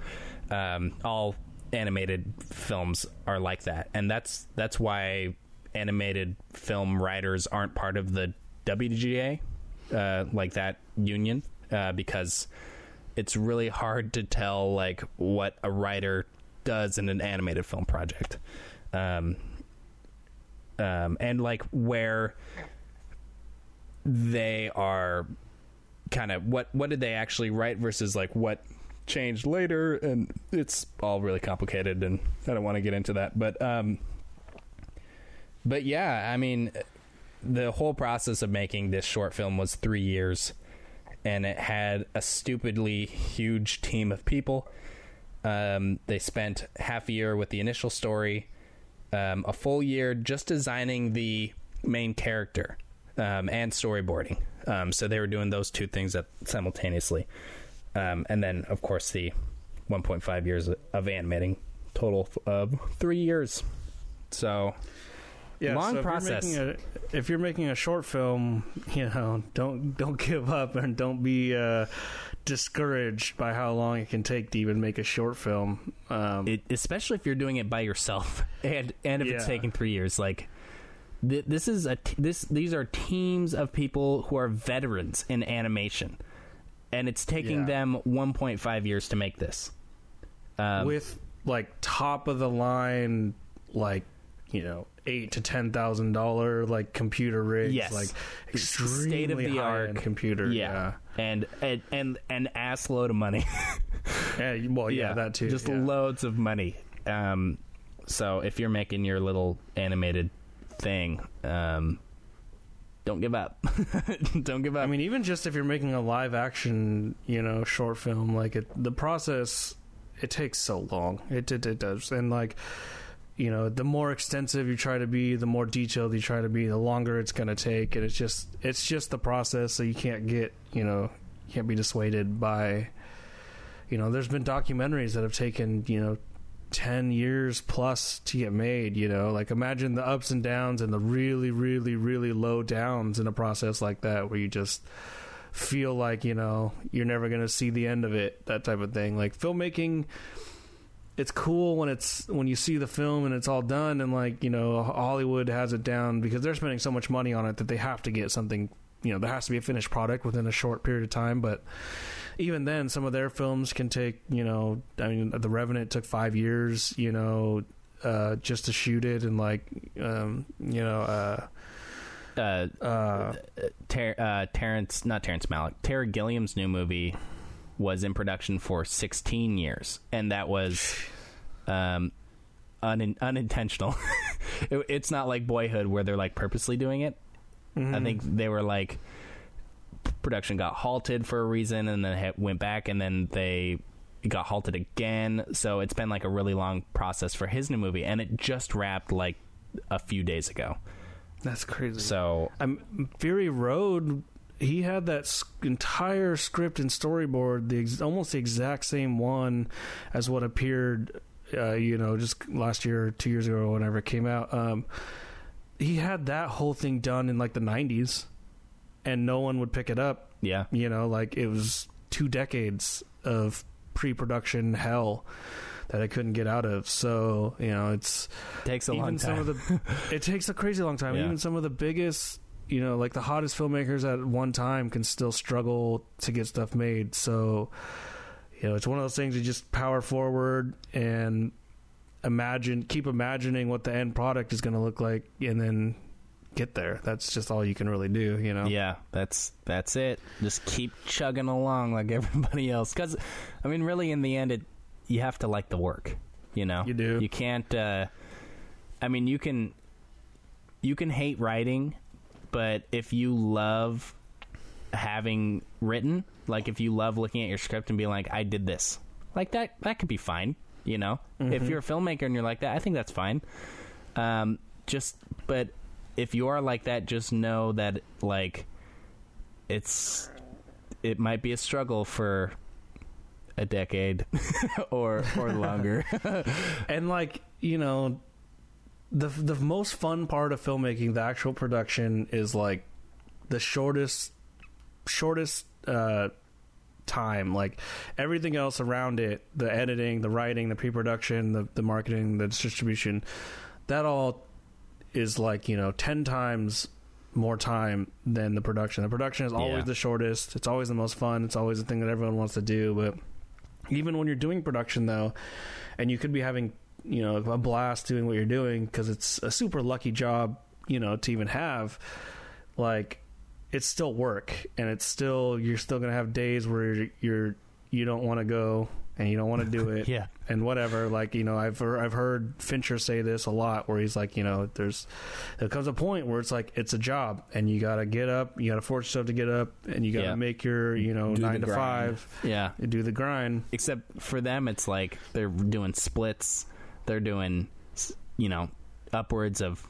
Um, all animated films are like that. And that's that's why animated film writers aren't part of the WGA uh, like that union uh, because it's really hard to tell like what a writer does in an animated film project. Um, um, and like where they are kind of what what did they actually write versus like what changed later? And it's all really complicated and I don't want to get into that but um but yeah I mean the whole process of making this short film was 3 years and it had a stupidly huge team of people um, they spent half a year with the initial story, um, a full year just designing the main character um, and storyboarding. Um, so they were doing those two things at, simultaneously, um, and then of course the 1.5 years of animating, total of three years. So Yeah, Long so if process. You're making a, if you're making a short film, [LAUGHS] you know, don't don't give up and don't be uh, discouraged by how long it can take to even make a short film. Um, it, especially if you're doing it by yourself [LAUGHS] and and if it's taking three years like th- this is a t- this these are teams of people who are veterans in animation and it's taking Yeah. them 1.5 years to make this um, with like top of the line, like you know, eight to ten thousand dollar like computer rigs, Yes. like extremely state-of-the-art computer. yeah, and and and an ass load of money [LAUGHS] yeah. Yeah, well, yeah, that too. just yeah. loads of money um, so if you're making your little animated thing um, don't give up [LAUGHS] don't give up I mean, even just if you're making a live action, you know, short film, like it, the process, it takes so long. It, it it does, and like, you know, the more extensive you try to be, the more detailed you try to be, the longer it's going to take, and it's just it's just the process. So you can't get, you know, can't be dissuaded by, you know, there's been documentaries that have taken, you know. 10 years plus to get made you know like imagine the ups and downs and the really really really low downs in a process like that where you just feel like you know you're never going to see the end of it that type of thing like filmmaking it's cool when it's when you see the film and it's all done and like you know hollywood has it down because they're spending so much money on it that they have to get something you know there has to be a finished product within a short period of time. But even then some of their films can take you know i mean the revenant took five years you know uh just to shoot it and like um you know uh uh, uh Ter- uh, Terrence, not Terrence Malick, Terry Gilliam's new movie was in production for 16 years, and that was um, un- unintentional. [LAUGHS] it, it's not like Boyhood where they're like purposely doing it. Mm-hmm. I think they were like production got halted for a reason, and then it went back, and then they got halted again. So it's been like a really long process for his new movie, and it just wrapped like a few days ago. that's crazy So I'm Fury Road. He had that entire script and storyboard, the ex- almost the exact same one as what appeared, uh, you know, just last year, or two years ago, or whenever it came out. Um, he had that whole thing done in like the '90s, and no one would pick it up. yeah, You know, like it was two decades of pre-production hell that I couldn't get out of. So you know, it's takes a even long some time. of the it takes a crazy long time [LAUGHS] Yeah. even some of the biggest you know like the hottest filmmakers at one time can still struggle to get stuff made so you know it's one of those things you just power forward and imagine keep imagining what the end product is going to look like and then get there that's just all you can really do you know Yeah, that's that's it. Just keep chugging along like [LAUGHS] everybody else. Because, I mean, really, in the end, it you have to like the work. You know, You do. You can't. Uh, I mean, you can you can hate writing, but if you love having written, like if you love looking at your script and being like, "I did this," like that, that could be fine. You know, if you're a filmmaker and you're like that, I think that's fine. Um, just, but if you are like that, just know that like it's it might be a struggle for a decade [LAUGHS] or or longer. [LAUGHS] and like you know the the most fun part of filmmaking the actual production is like the shortest shortest uh time. Like everything else around it the editing the writing the pre-production the, the marketing the distribution that all is like you know 10 times more time than the production. The production is always Yeah. the shortest. It's always the most fun. It's always the thing that everyone wants to do. But even when you're doing production though and you could be having you know a blast doing what you're doing because it's a super lucky job you know to even have like it's still work and it's still you're still gonna have days where you're, you're you don't want to go and you don't want to do [LAUGHS] it yeah. and whatever like you know I've heard, I've heard Fincher say this a lot where he's like you know there's there comes a point where it's like it's a job and you got to get up you got to force yourself to get up and you got to Yeah. make your you know Do 9 to grind. 5 Yeah. do the grind Except for them, it's like they're doing splits. They're doing, you know, upwards of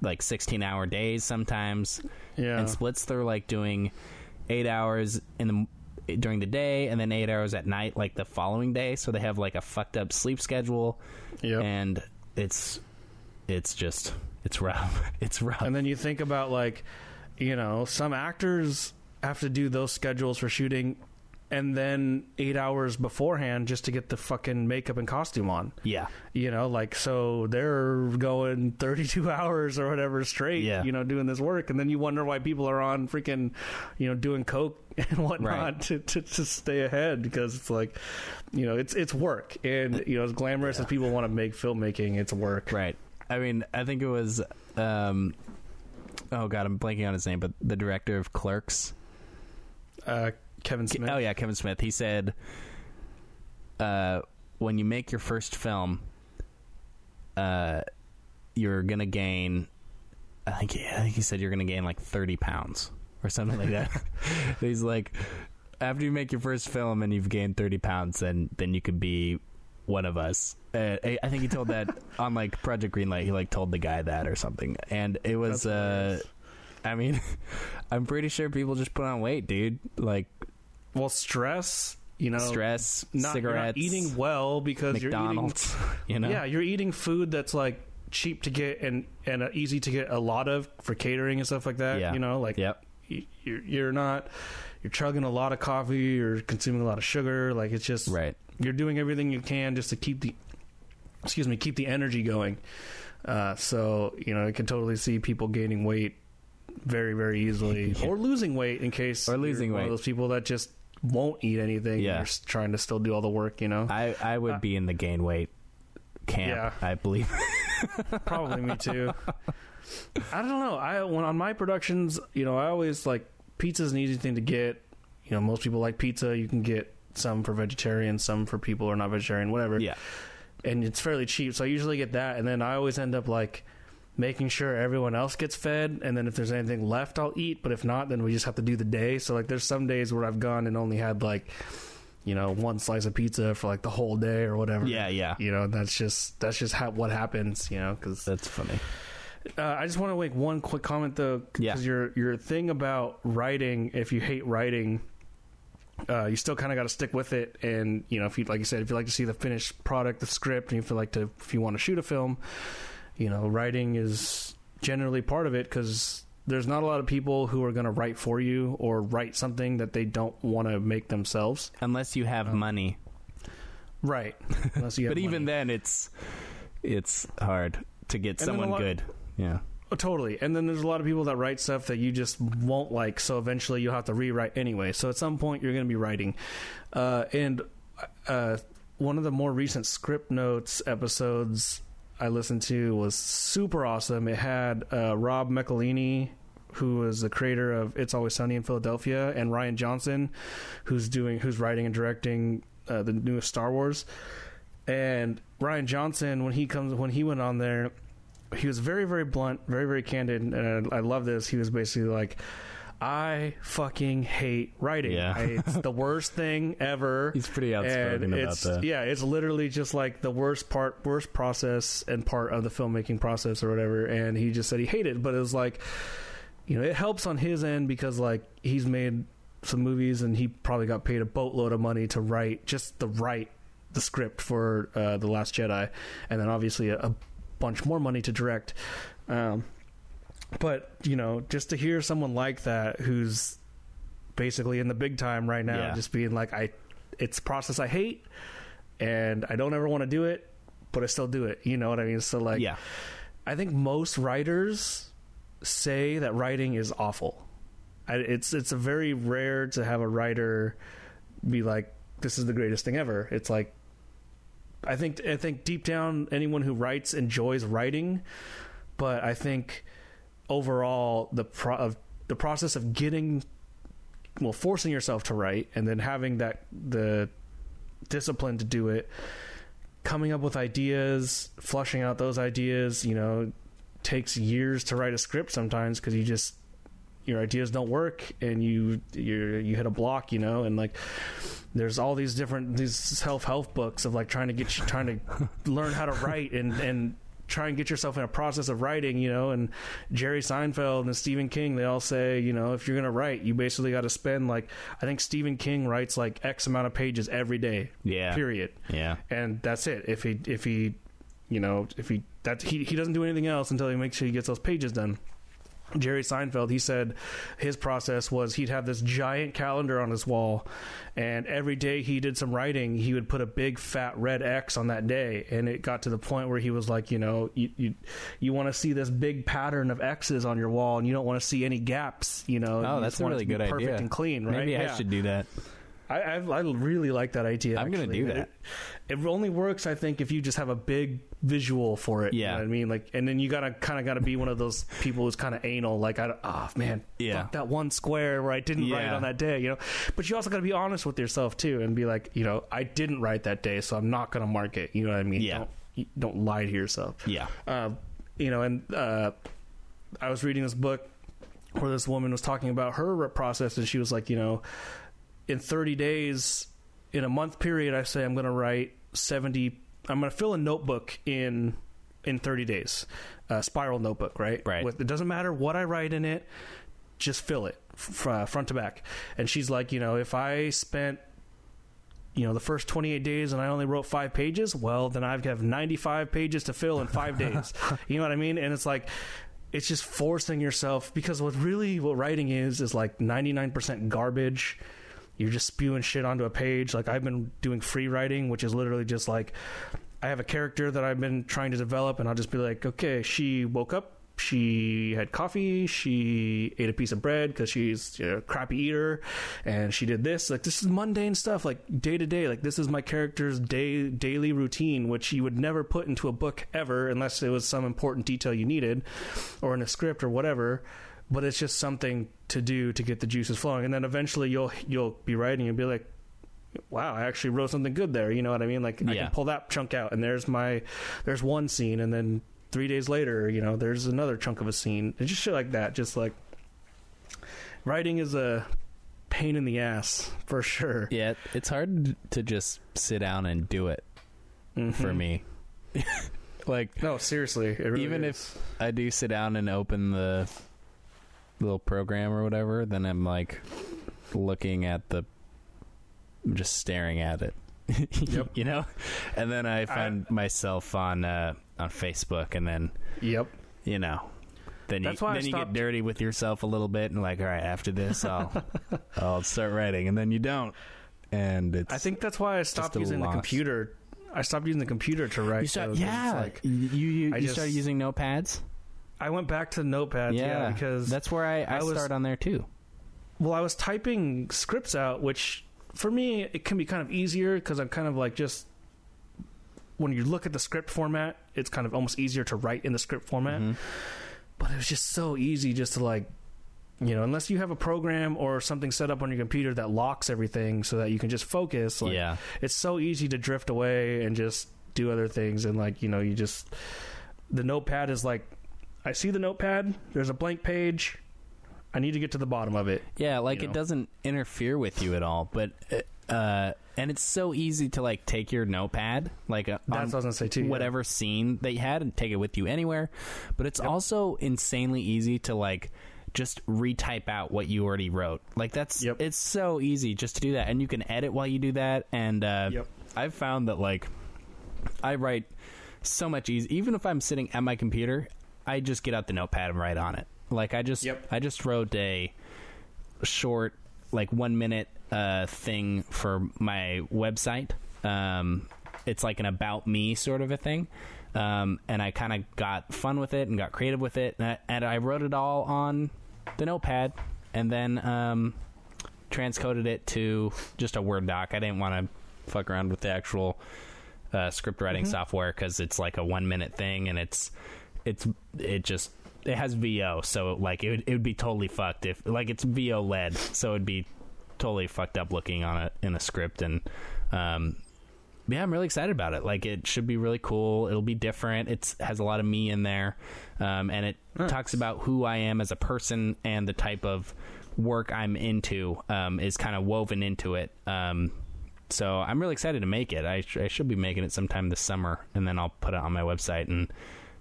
like 16 hour days sometimes. yeah And splits, they're like doing eight hours in the during the day and then eight hours at night, like the following day. So they have like a fucked up sleep schedule, Yep. and it's it's just it's rough. [LAUGHS] It's rough. And then you think about like, you know, some actors have to do those schedules for shooting and then eight hours beforehand just to get the fucking makeup and costume on. yeah, You know, like so they're going thirty two [LAUGHS] hours or whatever straight, Yeah. you know, doing this work and then you wonder why people are on freaking you know, doing coke [LAUGHS] and whatnot Right. to, to, to stay ahead because it's like you know, it's it's work. And you know, as glamorous as people want to make filmmaking, it's work. right. I mean, I think it was. um Oh god, I'm blanking on his name, but the director of Clerks. Uh Kevin Smith. Oh yeah, Kevin Smith. He said, uh, "When you make your first film, uh, you're gonna gain. I think I think he said you're gonna gain like thirty pounds or something like that. [LAUGHS] He's like, after you make your first film and you've gained thirty pounds, then then you could be one of us. Uh, I I think he told that [LAUGHS] on like Project Greenlight. He like told the guy that or something, and it was. That's uh hilarious. I mean, [LAUGHS] I'm pretty sure people just put on weight, dude. Like Well, stress, you know, stress, not, you're not cigarettes, eating well because McDonald's. you're [LAUGHS] you know, eating, yeah, you're eating food that's like cheap to get and and uh, easy to get a lot of for catering and stuff like that. Yeah. You know, like Yep. y- you're you're not you're chugging a lot of coffee, you're consuming a lot of sugar. Like it's just Right. you're doing everything you can just to keep the excuse me keep the energy going. Uh, so you know, I can totally see people gaining weight very very easily [LAUGHS] Yeah. or losing weight in case Or losing one weight. of those people that just won't eat anything. Yeah. You're trying to still do all the work. You know, I I would Uh, be in the gain weight camp. Yeah. I believe. [LAUGHS] probably me too. [LAUGHS] I don't know. I when on my productions, you know, I always like pizza's an easy thing to get. You know, most people like pizza. You can get some for vegetarian, some for people who are not vegetarian, whatever. yeah. and it's fairly cheap. So I usually get that, and then I always end up like making sure everyone else gets fed, and then if there's anything left, I'll eat. But if not, then we just have to do the day. So like, there's some days where I've gone and only had like, you know, one slice of pizza for like the whole day or whatever. Yeah. Yeah. You know, that's just that's just how, what happens. You know, because That's funny. uh, I just want to make one quick comment though, Yeah. because your your thing about writing, if you hate writing, uh, you still kind of got to stick with it. And you know, if you like you said, if you like to see the finished product, the script, and you feel like to if you want to shoot a film, you know, writing is generally part of it because there's not a lot of people who are going to write for you or write something that they don't want to make themselves. Unless you have Oh. money, Right. Unless you [LAUGHS] have but even then, it's it's hard to get And someone lot- good. Yeah. Oh, totally. And then there's a lot of people that write stuff that you just won't like, so eventually you'll have to rewrite anyway. So at some point you're going to be writing. Uh, and uh, one of the more recent Scriptnotes episodes I listened to was super awesome. It had uh, Rob who is the creator of It's Always Sunny in Philadelphia, and Rian Johnson, who's doing who's writing and directing uh, the newest Star Wars. And Rian Johnson, when he comes when he went on there, he was very very blunt, very very candid, and I love this. He was basically like. I fucking hate writing. Yeah. I, it's the [LAUGHS] worst thing ever. He's pretty outspoken about it's, that. Yeah, it's literally just like the worst part, worst process and part of the filmmaking process or whatever. And he just said he hated, it, but it was like, you know, it helps on his end because like he's made some movies and he probably got paid a boatload of money to write just the write the script for uh, the Last Jedi, and then obviously a, a bunch more money to direct. Um, but you know, just to hear someone like that who's basically in the big time right now, Yeah. just being like, I, it's a process I hate, and I don't ever want to do it, but I still do it. You know what I mean? So like, yeah, I think most writers say that writing is awful. I, it's it's a very rare to have a writer be like, "This is the greatest thing ever." It's like, I think I think deep down, anyone who writes enjoys writing, but I think overall the pro- of the process of getting well forcing yourself to write and then having that the discipline to do it coming up with ideas flushing out those ideas you know takes years to write a script sometimes because you just your ideas don't work and you you you hit a block you know and like there's all these different these self-help books of like trying to get you trying to [LAUGHS] learn how to write and and try and get yourself in a process of writing you know and jerry seinfeld and stephen king they all say you know if you're gonna write you basically got to spend like i think stephen king writes like x amount of pages every day yeah, period yeah, and that's it. If he if he you know if he that he he doesn't do anything else until he makes sure he gets those pages done. Jerry Seinfeld, he said his process was he'd have this giant calendar on his wall, and every day he did some writing, he would put a big fat red X on that day, and it got to the point where he was like, you know, you you, you want to see this big pattern of X's on your wall, and you don't want to see any gaps, you know. Oh, that's a really good perfect idea. and clean, right? Maybe I should do that. I, I I really like that idea. I'm gonna do that. It, it only works, I think, if you just have a big visual for it. you Yeah. know what I mean, like, and then you gotta kind of gotta be one of those people who's kind of anal. Like, I oh man, Yeah. fuck that one square where I didn't write Yeah. on that day. You know, but you also gotta be honest with yourself too, and be like, you know, I didn't write that day, so I'm not gonna mark it. You know what I mean? Yeah. Don't, don't lie to yourself. Yeah, Uh, you know, and uh, I was reading this book where this woman was talking about her process, and she was like, you know, in 30 days, in a month period, I say I'm going to write 70. I'm going to fill a notebook in in 30 days, a spiral notebook, right? Right. With, it doesn't matter what I write in it, just fill it f- uh, front to back. And she's like, you know, if I spent you know the first 28 days and i only wrote five pages well then i've got 95 pages to fill in five days [LAUGHS] you know what i mean and it's like it's just forcing yourself because what really what writing is is like 99% garbage you're just spewing shit onto a page. Like i've been doing free writing which is literally just like i have a character that i've been trying to develop and i'll just be like okay she woke up she had coffee she ate a piece of bread because she's you know, a crappy eater and she did this. Like this is mundane stuff like day to day. Like this is my character's day daily routine which you would never put into a book ever unless it was some important detail you needed or in a script or whatever but it's just something to do to get the juices flowing and then eventually you'll you'll be writing and be like wow i actually wrote something good there you know what i mean like i can pull that chunk out and there's my there's one scene and then three days later you know there's another chunk of a scene and just shit like that just like writing is a pain in the ass for sure yeah. It's hard to just sit down and do it Mhm. for me. [LAUGHS] like no seriously really even is. if I do sit down and open the little program or whatever, then I'm like looking at the, I'm just staring at it. [LAUGHS] Yep. you know, and then I find myself on uh, on Facebook, and then yep. you know, then you That's why I then you get dirty with yourself a little bit, and like, all right, after this, I'll [LAUGHS] I'll start writing, and then you don't, and it's i think that's why i stopped using the computer. I stopped using the computer to write you start, yeah, like you you, you just- started using notepads. I went back to notepads yeah, because that's where I, I, I was- start on there too. Well, I was typing scripts out, which for me it can be kind of easier because I'm kind of like just when you look at the script format, it's kind of almost easier to write in the script format. Mhm. But it was just so easy just to like, you know, unless you have a program or something set up on your computer that locks everything so that you can just focus. Like, yeah, it's so easy to drift away and just do other things and like you know you just the notepad is like i see the notepad there's a blank page i need to get to the bottom of it yeah, like you it doesn't interfere with you at all, but uh, and it's so easy to like take your notepad, like uh, that's what i was gonna say too yeah. whatever scene that you had, and take it with you anywhere. But it's also insanely easy to like just retype out what you already wrote. Like that's Yep. it's so easy just to do that, and you can edit while you do that. And uh, Yep. I've found that like I write so much easy. Even if I'm sitting at my computer, I just get out the notepad and write on it. Like I just Yep. I just wrote a short like one minute uh, thing for my website. Um, it's like an about me sort of a thing. Um, and I kind of got fun with it and got creative with it. And I, and I wrote it all on the notepad and then um, transcoded it to just a Word doc. I didn't want to fuck around with the actual uh, script writing software because it's like a one minute thing and it's it's it just it has VO, so like it would, it would be totally fucked if like it's VO led, so it'd be totally fucked up looking on it in a script and um yeah, I'm really excited about it. Like it should be really cool. It'll be different. It has a lot of me in there. Um and it Nice. talks about who I am as a person and the type of work I'm into um is kind of woven into it. Um so I'm really excited to make it. I, sh- I should be making it sometime this summer, and then I'll put it on my website, and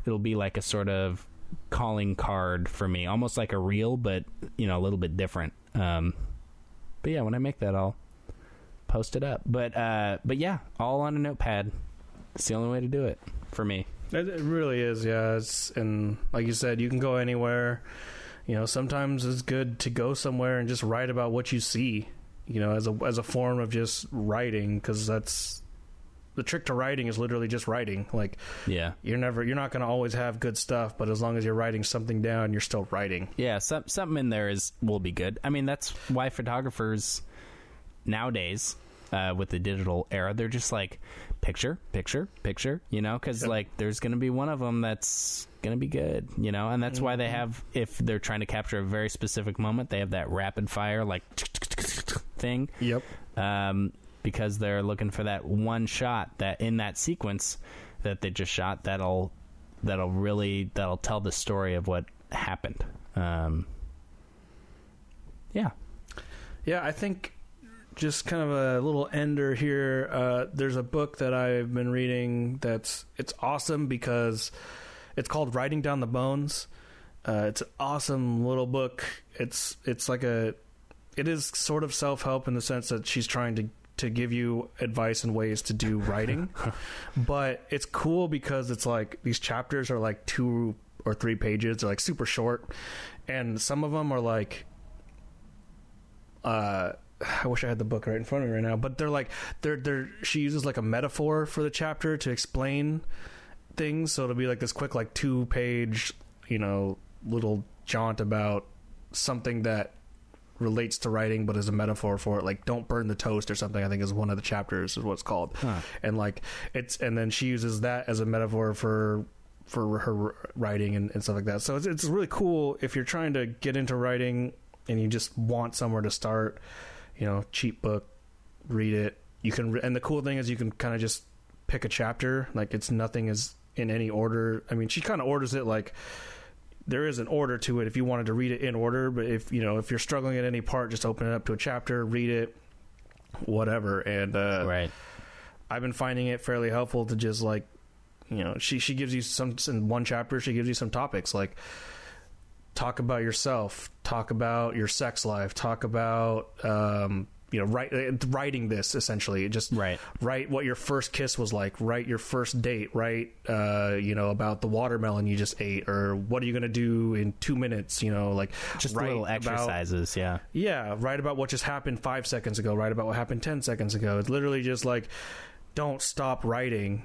it'll be like a sort of calling card for me, almost like a reel, but you know, a little bit different. Um, but yeah, when I make that, I'll post it up. But uh, but yeah, all on a notepad. It's the only way to do it for me. It, really is, yeah. It's, and like you said, you can go anywhere. You know, sometimes it's good to go somewhere and just write about what you see. You know, as a as a form of just writing, because that's the trick to writing is literally just writing. Like Yeah, you're never, you're not going to always have good stuff, but as long as you're writing something down, you're still writing. yeah. Some, something in there is will be good. I mean, that's why photographers nowadays uh, with the digital era, they're just like picture, picture, picture. You know, because Yep. like there's going to be one of them that's going to be good. You know, and that's why they have if they're trying to capture a very specific moment, they have that rapid fire like [TSK] thing. Yep. um, because they're looking for that one shot that in that sequence that they just shot that'll that'll really that'll tell the story of what happened. Um, yeah, Yeah, I think just kind of a little ender here. Uh, there's a book that I've been reading that's it's awesome because it's called Writing Down the Bones. Uh, it's an awesome little book. It's it's like a it is sort of self help in the sense that she's trying to to give you advice and ways to do writing, [LAUGHS] but it's cool because it's like these chapters are like two or three pages. They're like super short, and some of them are like uh I wish I had the book right in front of me right now, but they're like they're they're she uses like a metaphor for the chapter to explain things, so it'll be like this quick like two page, you know, little jaunt about something that relates to writing but is a metaphor for it like don't burn the toast or something i think is one of the chapters is what's called. Huh. and like it's and then she uses that as a metaphor for for her writing and, and stuff like that. So it's, it's really cool if you're trying to get into writing and you just want somewhere to start you know cheap book read it. You can re- and the cool thing is you can kind of just pick a chapter like it's nothing is in any order. I mean she kind of orders it like there is an order to it if you wanted to read it in order but if you know if you're struggling at any part just open it up to a chapter read it whatever and uh right. I've been finding it fairly helpful to just like, you know, she she gives you some in one chapter. She gives you some topics like talk about yourself, talk about your sex life, talk about um, you know, write uh, writing this essentially. Just Right. write what your first kiss was like. Write your first date. Write uh, you know about the watermelon you just ate, or what are you gonna do in two minutes? You know, like Just little about- exercises. yeah. yeah, write about what just happened five seconds ago. Write about what happened ten seconds ago. It's literally just like, don't stop writing.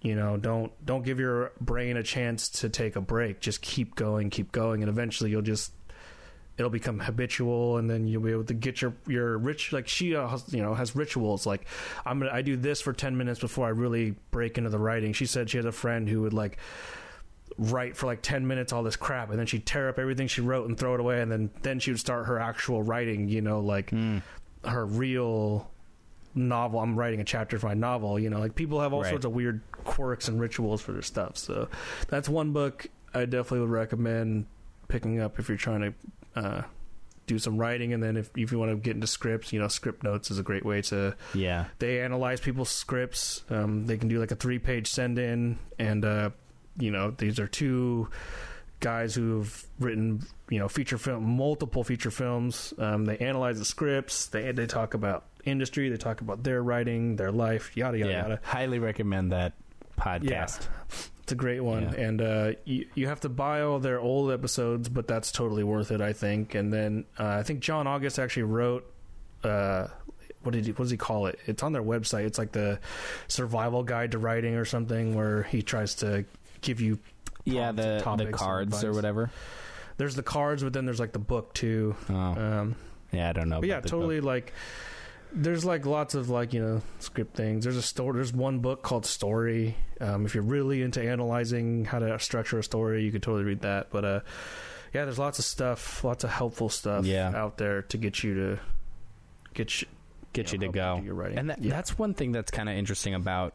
You know, don't don't give your brain a chance to take a break. Just keep going, keep going, and eventually you'll just it'll become habitual, and then you'll be able to get your your rich like she uh, has, you know has rituals like I'm gonna I do this for ten minutes before I really break into the writing. She said she has a friend who would like write for like 10 minutes all this crap and then she'd tear up everything she wrote and throw it away and then then she would start her actual writing you know like Mm. her real novel i'm writing a chapter for my novel you know like people have all Right. sorts of weird quirks and rituals for their stuff so that's one book i definitely would recommend picking up if you're trying to uh, do some writing and then if, if you want to get into scripts you know Scriptnotes is a great way to Yeah. they analyze people's scripts. Um, they can do like a three page send in, and uh, you know these are two guys who've written you know feature film, multiple feature films. Um, they analyze the scripts. They they talk about industry. They talk about their writing, their life, yada yada yeah, yada. highly recommend that podcast. A great one, Yeah. and uh, you you have to buy all their old episodes, but that's totally worth it, I think. And then uh, I think John August actually wrote. Uh, what did he, what does he call it? It's on their website. It's like the survival guide to writing or something, where he tries to give you. Yeah, the the cards or whatever. There's the cards, but then there's like the book too. Oh, Um, yeah, I don't know. but yeah, totally book. like. There's like lots of like you know script things. There's a story. There's one book called Story. Um, if you're really into analyzing how to structure a story, you could totally read that. But uh, yeah, there's lots of stuff, lots of helpful stuff Yeah. out there to get you to get you, get you know, to go. your writing. And that, Yeah. that's one thing that's kind of interesting about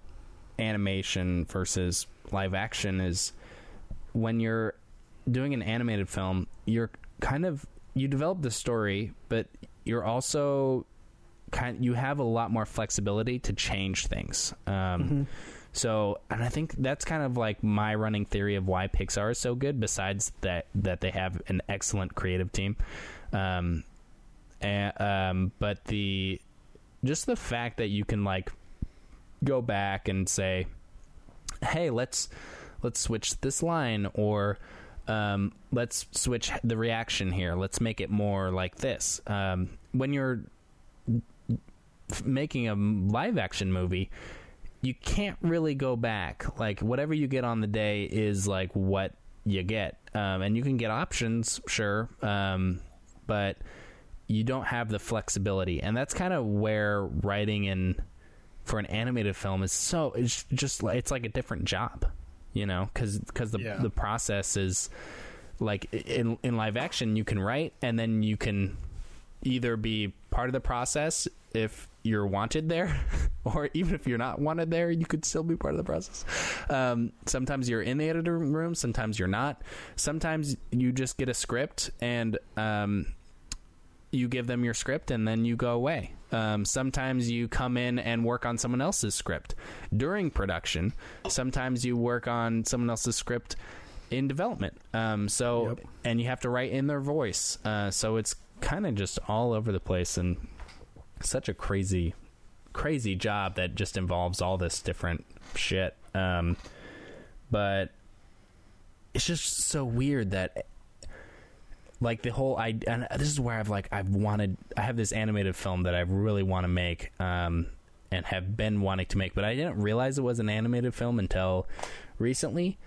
animation versus live action is when you're doing an animated film, you're kind of you develop the story, but you're also kind you have a lot more flexibility to change things. Um, Mm-hmm. So, and I think that's kind of like my running theory of why Pixar is so good. Besides that, that they have an excellent creative team, um, and, um, but the just the fact that you can like go back and say, "Hey, let's let's switch this line," or um, "Let's switch the reaction here. Let's make it more like this." Um, when you're making a live action movie, you can't really go back. Like whatever you get on the day is like what you get, um, and you can get options, sure, um, but you don't have the flexibility, and that's kind of where writing in for an animated film is so it's just it's like a different job, you know, because the Yeah. the process is like in in live action you can write and then you can either be part of the process if you're wanted there [LAUGHS] or even if you're not wanted there you could still be part of the process. Um, sometimes you're in the editor room sometimes you're not. Sometimes you just get a script and um, you give them your script and then you go away. Um, sometimes you come in and work on someone else's script during production. Sometimes you work on someone else's script in development. Um, so Yep. and you have to write in their voice. Uh, so it's kind of just all over the place and such a crazy crazy job that just involves all this different shit. Um, but it's just so weird that like the whole I and this is where I've like I've wanted I have this animated film that I really want to make um and have been wanting to make but I didn't realize it was an animated film until recently.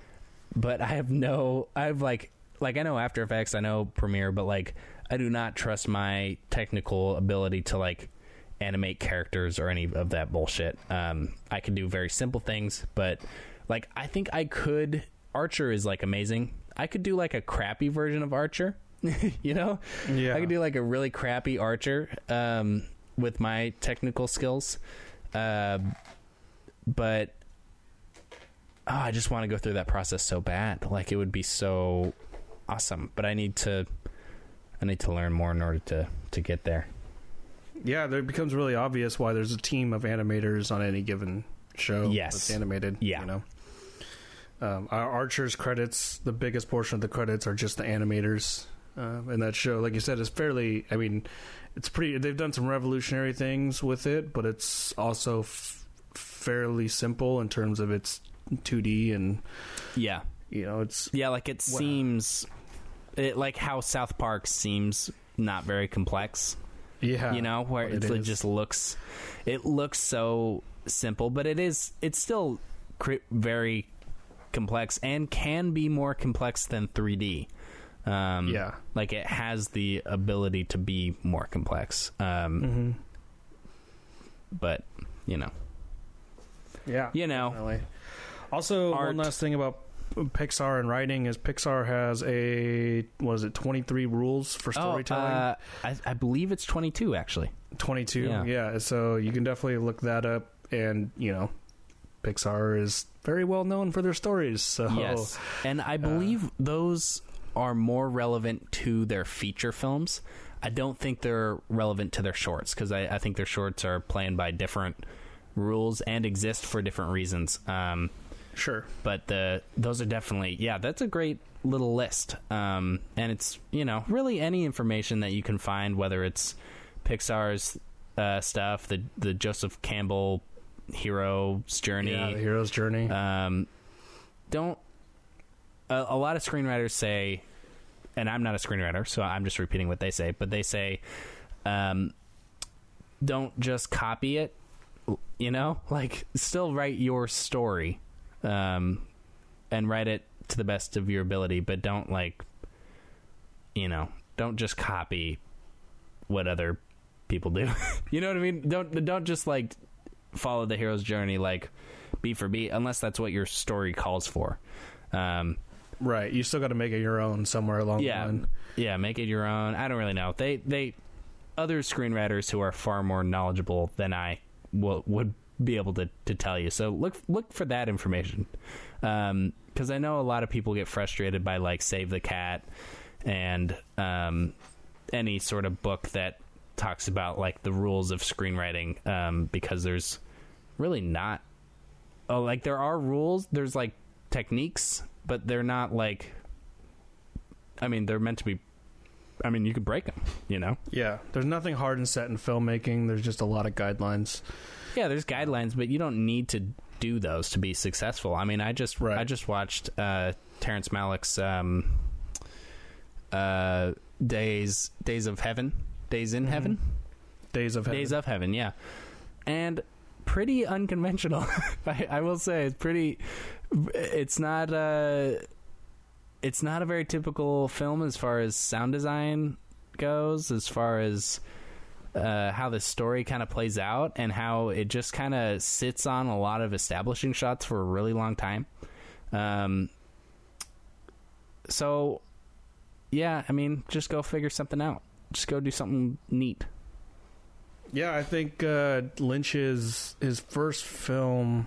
But I have no I've like like I know After Effects I know Premiere but like I do not trust my technical ability to like animate characters or any of that bullshit um I can do very simple things but like I think I could Archer is like amazing I could do like a crappy version of Archer [LAUGHS] you know Yeah. I could do like a really crappy archer um, with my technical skills, uh, but oh, I just want to go through that process so bad. Like it would be so awesome, but I need to I need to learn more in order to to get there. Yeah, there becomes really obvious why there's a team of animators on any given show Yes. that's animated. Yeah. You know? Um, our Archer's credits, the biggest portion of the credits are just the animators uh, in that show. Like you said, it's fairly. I mean, it's pretty. They've done some revolutionary things with it, but it's also f- fairly simple in terms of its 2D and Yeah, you know it's yeah, like it Wow. seems it like how South Park seems not very complex. Yeah you know where it, it just looks it looks so simple but it is it's still cr- very complex and can be more complex than 3d um Yeah. like it has the ability to be more complex um hmm but you know yeah you know Definitely. Also, Art. one last thing about Pixar and writing is Pixar has a was it 23 rules for storytelling? oh, uh, I, I believe it's 22 actually 22. yeah. Yeah. So you can definitely look that up and, you know, Pixar is very well known for their stories. So Yes, and I believe those are more relevant to their feature films. I don't think they're relevant to their shorts because I, I think their shorts are planned by different rules and exist for different reasons. Um, Sure. but the those are definitely yeah that's a great little list um, and it's you know really any information that you can find whether it's pixar's uh, stuff the the joseph campbell hero's journey Yeah, the hero's journey. um, don't a, a lot of screenwriters say and i'm not a screenwriter so i'm just repeating what they say but they say um, don't just copy it you know like still write your story um, and write it to the best of your ability but don't like you know don't just copy what other people do [LAUGHS] you know what i mean don't don't just like follow the hero's journey like beat for beat unless that's what your story calls for um, right. You still got to make it your own somewhere along yeah, the line. yeah, make it your own. I don't really know. They they other screenwriters who are far more knowledgeable than I will, would be able to, to tell you. So look look for that information because I know a lot of people get frustrated by like Save the Cat and um, any sort of book that talks about like the rules of screenwriting um, because there's really not. Oh, like there are rules. There's like techniques, but they're not like. I mean, they're meant to be. I mean, you could break them. You know. Yeah. There's nothing hard and set in filmmaking. There's just a lot of guidelines. Yeah, there's guidelines, but you don't need to do those to be successful. I mean, I just Right. I just watched uh, Terrence Malick's um, uh, Days Days of Heaven, Days in Heaven, Days of Heaven. Days of Heaven, yeah, and pretty unconventional. [LAUGHS] I, I will say it's pretty. It's not uh It's not a very typical film as far as sound design goes, as far as uh, how the story kind of plays out and how it just kind of sits on a lot of establishing shots for a really long time. Um, so, yeah, I mean, just go figure something out. Just go do something neat. Yeah, I think uh, Lynch's his first film,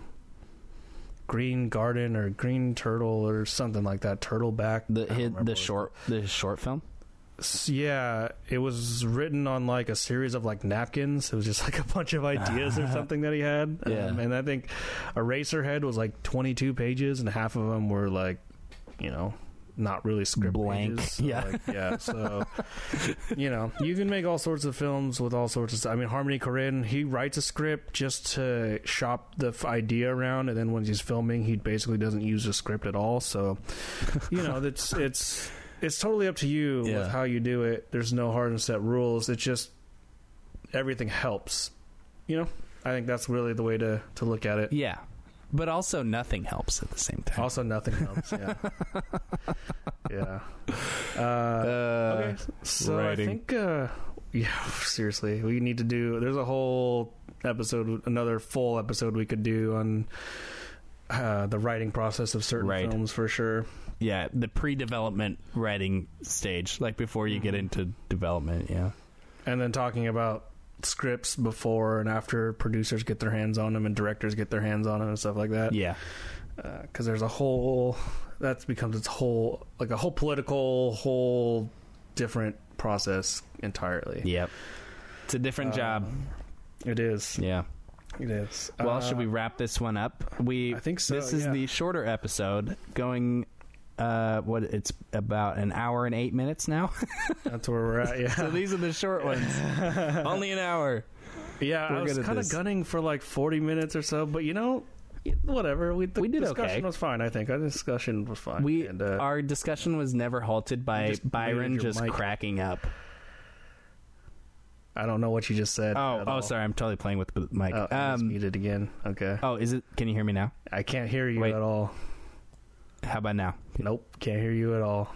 Green Garden or Green Turtle or something like that, Turtleback. The his, the short the short film. Yeah, it was written on like a series of like napkins. It was just [LAUGHS] like a bunch of ideas or something that he had. Yeah. Um, and I think Eraserhead was like 22 pages, and half of them were like, you know, not really script Blank. pages. So, Yeah. like, [LAUGHS] yeah. So, you know, you can make all sorts of films with all sorts of stuff. I mean, Harmony Korine, he writes a script just to shop the f- idea around, and then when he's filming, he basically doesn't use the script at all. So, you know, that's it's it's totally up to you Yeah. with how you do it. There's no hard and set rules. It's just everything helps. You know, I think that's really the way to to look at it. Yeah, but also nothing helps at the same time. Also, nothing helps. Yeah, [LAUGHS] yeah. Uh, Uh, okay, so writing. I think, uh, yeah, [LAUGHS] seriously, we need to do. There's a whole episode, another full episode we could do on uh, the writing process of certain Right. films for sure. Yeah, the pre-development writing stage, like before you get into development. Yeah. and then talking about scripts before and after producers get their hands on them and directors get their hands on them and stuff like that. Yeah. Because there's a whole that becomes its whole like a whole political whole different process entirely. Yep. It's a different job. Um, It is. Yeah. It is. Well, Uh, should we wrap this one up? We I think so, This is yeah. the shorter episode going uh what it's about an hour and 8 minutes now. [LAUGHS] That's where we're at. Yeah. so these are the short ones. [LAUGHS] Only an hour. yeah. we're I was kind of gunning for like 40 minutes or so, but you know, whatever. We, the We did discussion okay. was fine. I think our discussion was fine. We and, uh, our discussion was never halted by just Byron just mic. cracking up. I don't know what you just said. Oh, oh sorry. I'm totally playing with the mic. Oh, um, muted again. Okay. oh, is it can you hear me now? I can't hear you Wait. at all. How about now? Nope, can't hear you at all.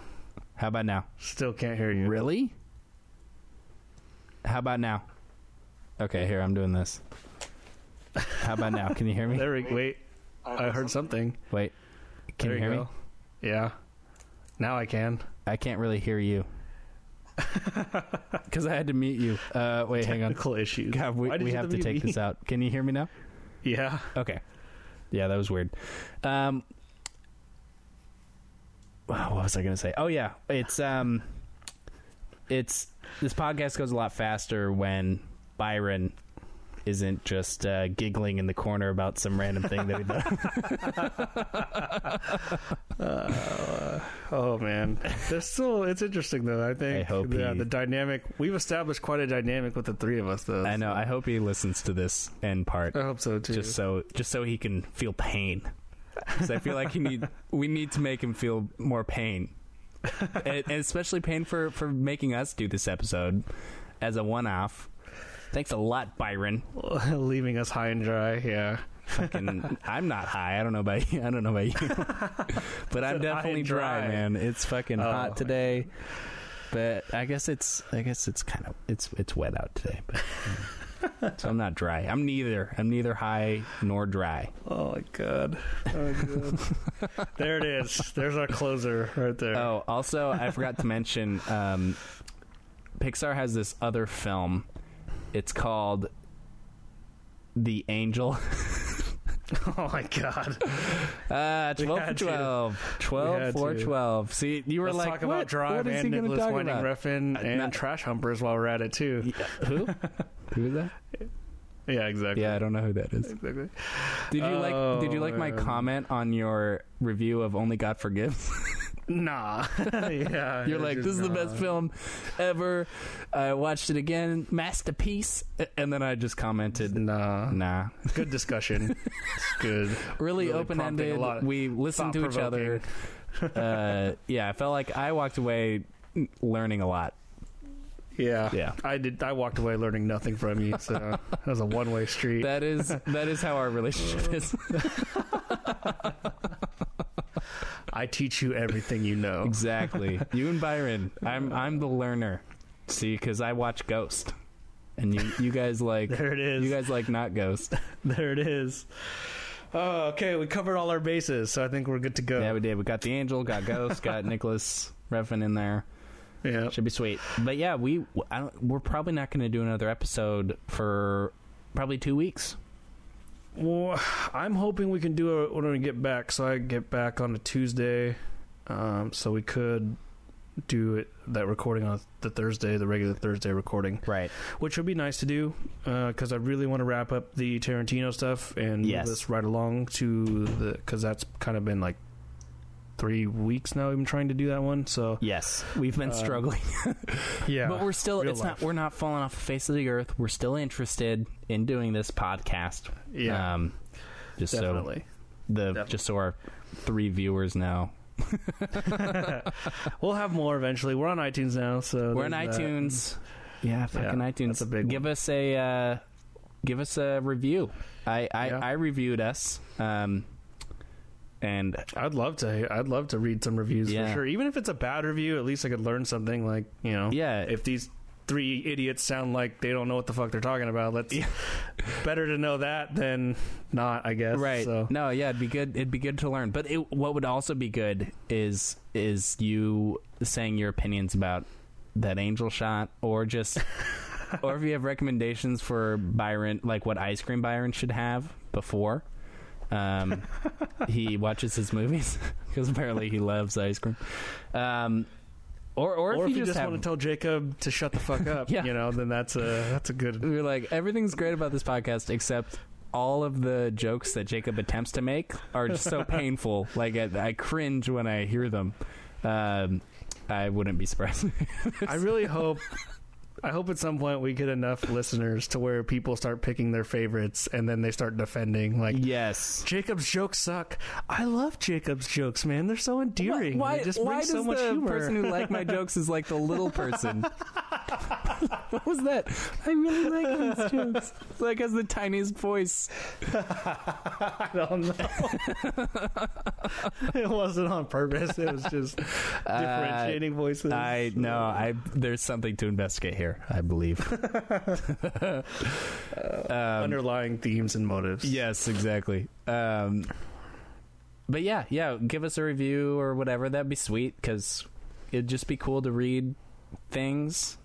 How about now? Still can't hear you. Really? How about now? Okay, here I'm doing this. How about now? Can you hear me? [LAUGHS] There we wait. I heard something. Wait. Can There you hear me? Yeah. Now I can. I can't really hear you. [LAUGHS] Cuz I had to mute you. Uh wait, hang on. Technical issues. God, we, we have to take me? this out. Can you hear me now? Yeah. Okay. Yeah, that was weird. Um [SIGHS] what was I going to say? Oh yeah, it's um it's this podcast goes a lot faster when Byron isn't just uh, giggling in the corner about some random thing that we done. [LAUGHS] Uh, oh man, there's still. It's interesting though. I think. I hope yeah, he- the dynamic. We've established quite a dynamic with the three of us though. I know. so- I hope he listens to this end part. I hope so too. just so just so he can feel pain. [LAUGHS] 'Cause I feel like he need we need to make him feel more pain, and, and especially pain for for making us do this episode as a one off. Thanks a lot, Byron. [LAUGHS] leaving us high and dry. Yeah. Fucking, [LAUGHS] I'm not high. I don't know about you. I don't know about you, but I'm definitely dry, dry. man. It's fucking Oh. hot today, but I guess it's I guess it's kind of it's it's wet out today, but. [LAUGHS] so I'm not dry. I'm neither. I'm neither high nor dry. Oh my god. Oh god. [LAUGHS] there it is. There's our closer right there. Oh, also, I forgot to mention um, Pixar has this other film. It's called The Angel. [LAUGHS] Oh my god. Uh, 12 for had to. 12. 12 for 12. See, you were Let's like, talk what? about Drive what is he and going to Nicholas Winding about? Refn Uh, and not- Trash Humpers while we're at it too. Who? Who is that? Yeah, exactly. Yeah, I don't know who that is. Exactly. Did you like? Did you Oh, like my man. comment on your review of Only God Forgives? [LAUGHS] Nah. [LAUGHS] yeah. You're like, this is the best film ever. I watched it again, masterpiece. And then I just commented, Nah. nah. Good discussion. [LAUGHS] it's good. really, Really open ended. prompting a lot. We listened to each other. uh, yeah, I felt like I walked away learning a lot. Yeah. Yeah. I did. I walked away learning nothing from you, so [LAUGHS] that was a one-way street. That is that is how our relationship [LAUGHS] is. I teach you everything you know. exactly. You and Byron. I'm I'm the learner. See, because I watch Ghost, and you you guys like There it is. you guys like not Ghost. [LAUGHS] There it is. Oh, okay. We covered all our bases, so I think we're good to go. Yeah, we did. We got the Angel, got Ghost, got Nicholas Refn in there. Yeah. Should be sweet. But yeah, we we're probably not going to do another episode for probably two weeks. Well, I'm hoping we can do it when we get back. So I get back on a Tuesday, um, so we could do it that recording on the Thursday, the regular Thursday recording, Right. which would be nice to do because I really want to wrap up the Tarantino stuff and Yes. move this right along to the because that's kind of been like three weeks now. I've been trying to do that one, so Yes, we've been Um, struggling, [LAUGHS] yeah. but we're still. It's life. not. We're not falling off the face of the earth. We're still interested in doing this podcast. yeah, Um, just definitely. so the Definitely. just so our three viewers know, [LAUGHS] we'll have more eventually. We're on iTunes now, so we're on there's that. iTunes. Yeah, fucking Yeah, iTunes. that's a big give one. us a uh, give us a review. I I, Yeah. I reviewed us. Um, and I'd love to. I'd love to read some reviews Yeah. for sure. Even if it's a bad review, at least I could learn something. Like you know, yeah, if these three idiots sound like they don't know what the fuck they're talking about, let's Yeah. [LAUGHS] better to know that than not. I guess. right So no yeah it'd be good it'd be good to learn but it, what would also be good is is you saying your opinions about that angel shot or just [LAUGHS] or if you have recommendations for byron like what ice cream byron should have before um [LAUGHS] he watches his movies [LAUGHS] because apparently he loves ice cream um or or, or, if, if you you just, just have want to tell Jacob to shut the fuck up, [LAUGHS] Yeah. you know, then that's a that's a good. We're like everything's great about this podcast except all of the jokes that Jacob attempts to make are just so painful. Like I, I cringe when I hear them. Um, I wouldn't be surprised. I really hope. I hope at some point we get enough listeners to where people start picking their favorites and then they start defending. Like yes. Jacob's jokes suck. I love Jacob's jokes, man. They're so endearing. Why, they just why does so much the humor. person who like my [LAUGHS] jokes is like the little person? [LAUGHS] [LAUGHS] what was that? I really like those [LAUGHS] jokes. Like has the tiniest voice. [LAUGHS] I don't know. it wasn't on purpose. It was just differentiating voices. I know. I there's something to investigate here. I believe. um, underlying themes and motives. Yes, exactly. Um, but yeah, yeah, give us a review or whatever. That'd be sweet because it'd just be cool to read things.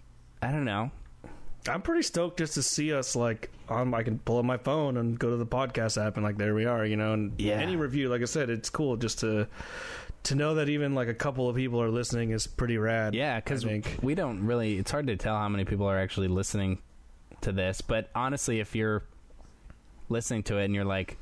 I don't know. I'm pretty stoked just to see us like on. I can pull up my phone and go to the podcast app and like there we are, you know. And Yeah. any review, like I said, it's cool just to to know that even like a couple of people are listening is pretty rad. Yeah, because we don't really. It's hard to tell how many people are actually listening to this. But honestly, if you're listening to it and you're like,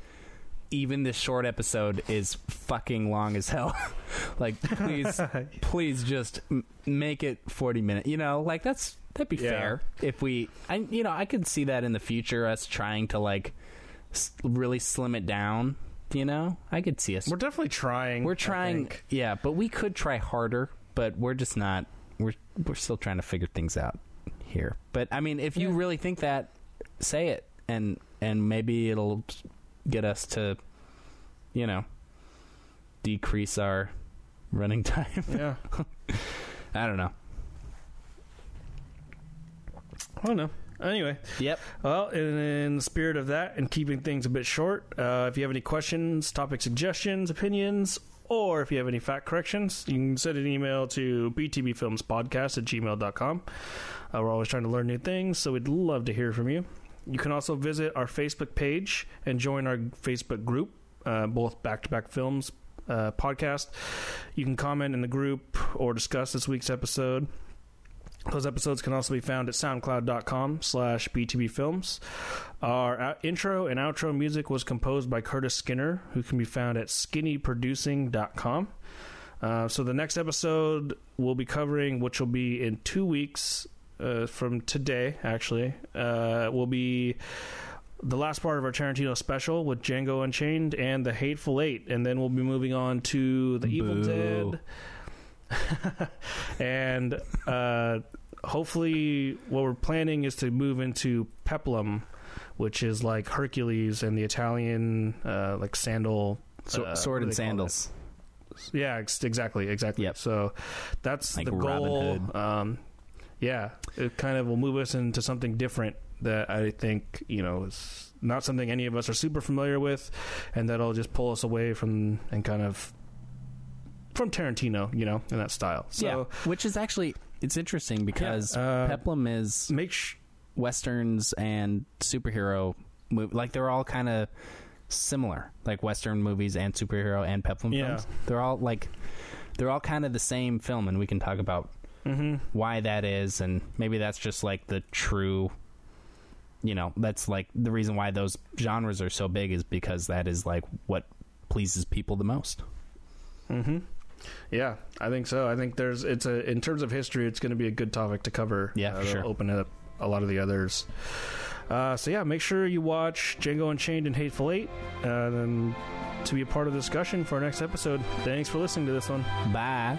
even this short episode is fucking long as hell. [LAUGHS] like, please, [LAUGHS] please just m- make it 40 minutes. You know, like that's that'd be Yeah. fair if we. I you know I could see that in the future us trying to like s- really slim it down. You know, I could see us. We're definitely trying. We're trying, yeah, but we could try harder. But we're just not. We're we're still trying to figure things out here. But I mean, if you Yeah. really think that, say it, and and maybe it'll get us to, you know, decrease our running [LAUGHS] time. Yeah. I don't know. I don't know. Anyway, Yep. well, in, in the spirit of that and keeping things a bit short, uh, if you have any questions, topic suggestions, opinions, or if you have any fact corrections, you can send an email to btbfilmspodcast at gmail.com. Uh, we're always trying to learn new things, so we'd love to hear from you. You can also visit our Facebook page and join our Facebook group, uh, both Back to Back Films uh, podcast. You can comment in the group or discuss this week's episode. Those episodes can also be found at soundcloud.com slash btbfilms. Our intro and outro music was composed by Curtis Skinner, who can be found at skinnyproducing.com. Uh, so the next episode we'll be covering, which will be in two weeks uh, from today, actually, uh, will be the last part of our Tarantino special with Django Unchained and The Hateful Eight. And then we'll be moving on to The Evil Dead. [LAUGHS] and uh, hopefully, what we're planning is to move into Peplum, which is like Hercules and the Italian uh, like sandal. So, uh, sword and do they call sandals. that? Yeah, ex- exactly, exactly. Yep. So that's Like the Robin goal. Hood. Um, yeah, it kind of will move us into something different that I think you know is not something any of us are super familiar with, and that'll just pull us away from and kind of from Tarantino, you know, in that style. So yeah, which is actually it's interesting because Yeah, uh, Peplum is make sh- westerns and superhero mov- like they're all kind of similar like western movies and superhero and peplum Yeah. films they're all like they're all kind of the same film and we can talk about hmm why that is and maybe that's just like the true you know that's like the reason why those genres are so big is because that is like what pleases people the most hmm Yeah, I think so. I think there's it's a in terms of history, it's going to be a good topic to cover. Yeah, uh, sure. Open up a lot of the others. Uh, so yeah, make sure you watch Django Unchained and Hateful Eight, uh, and to be a part of the discussion for our next episode. Thanks for listening to this one. bye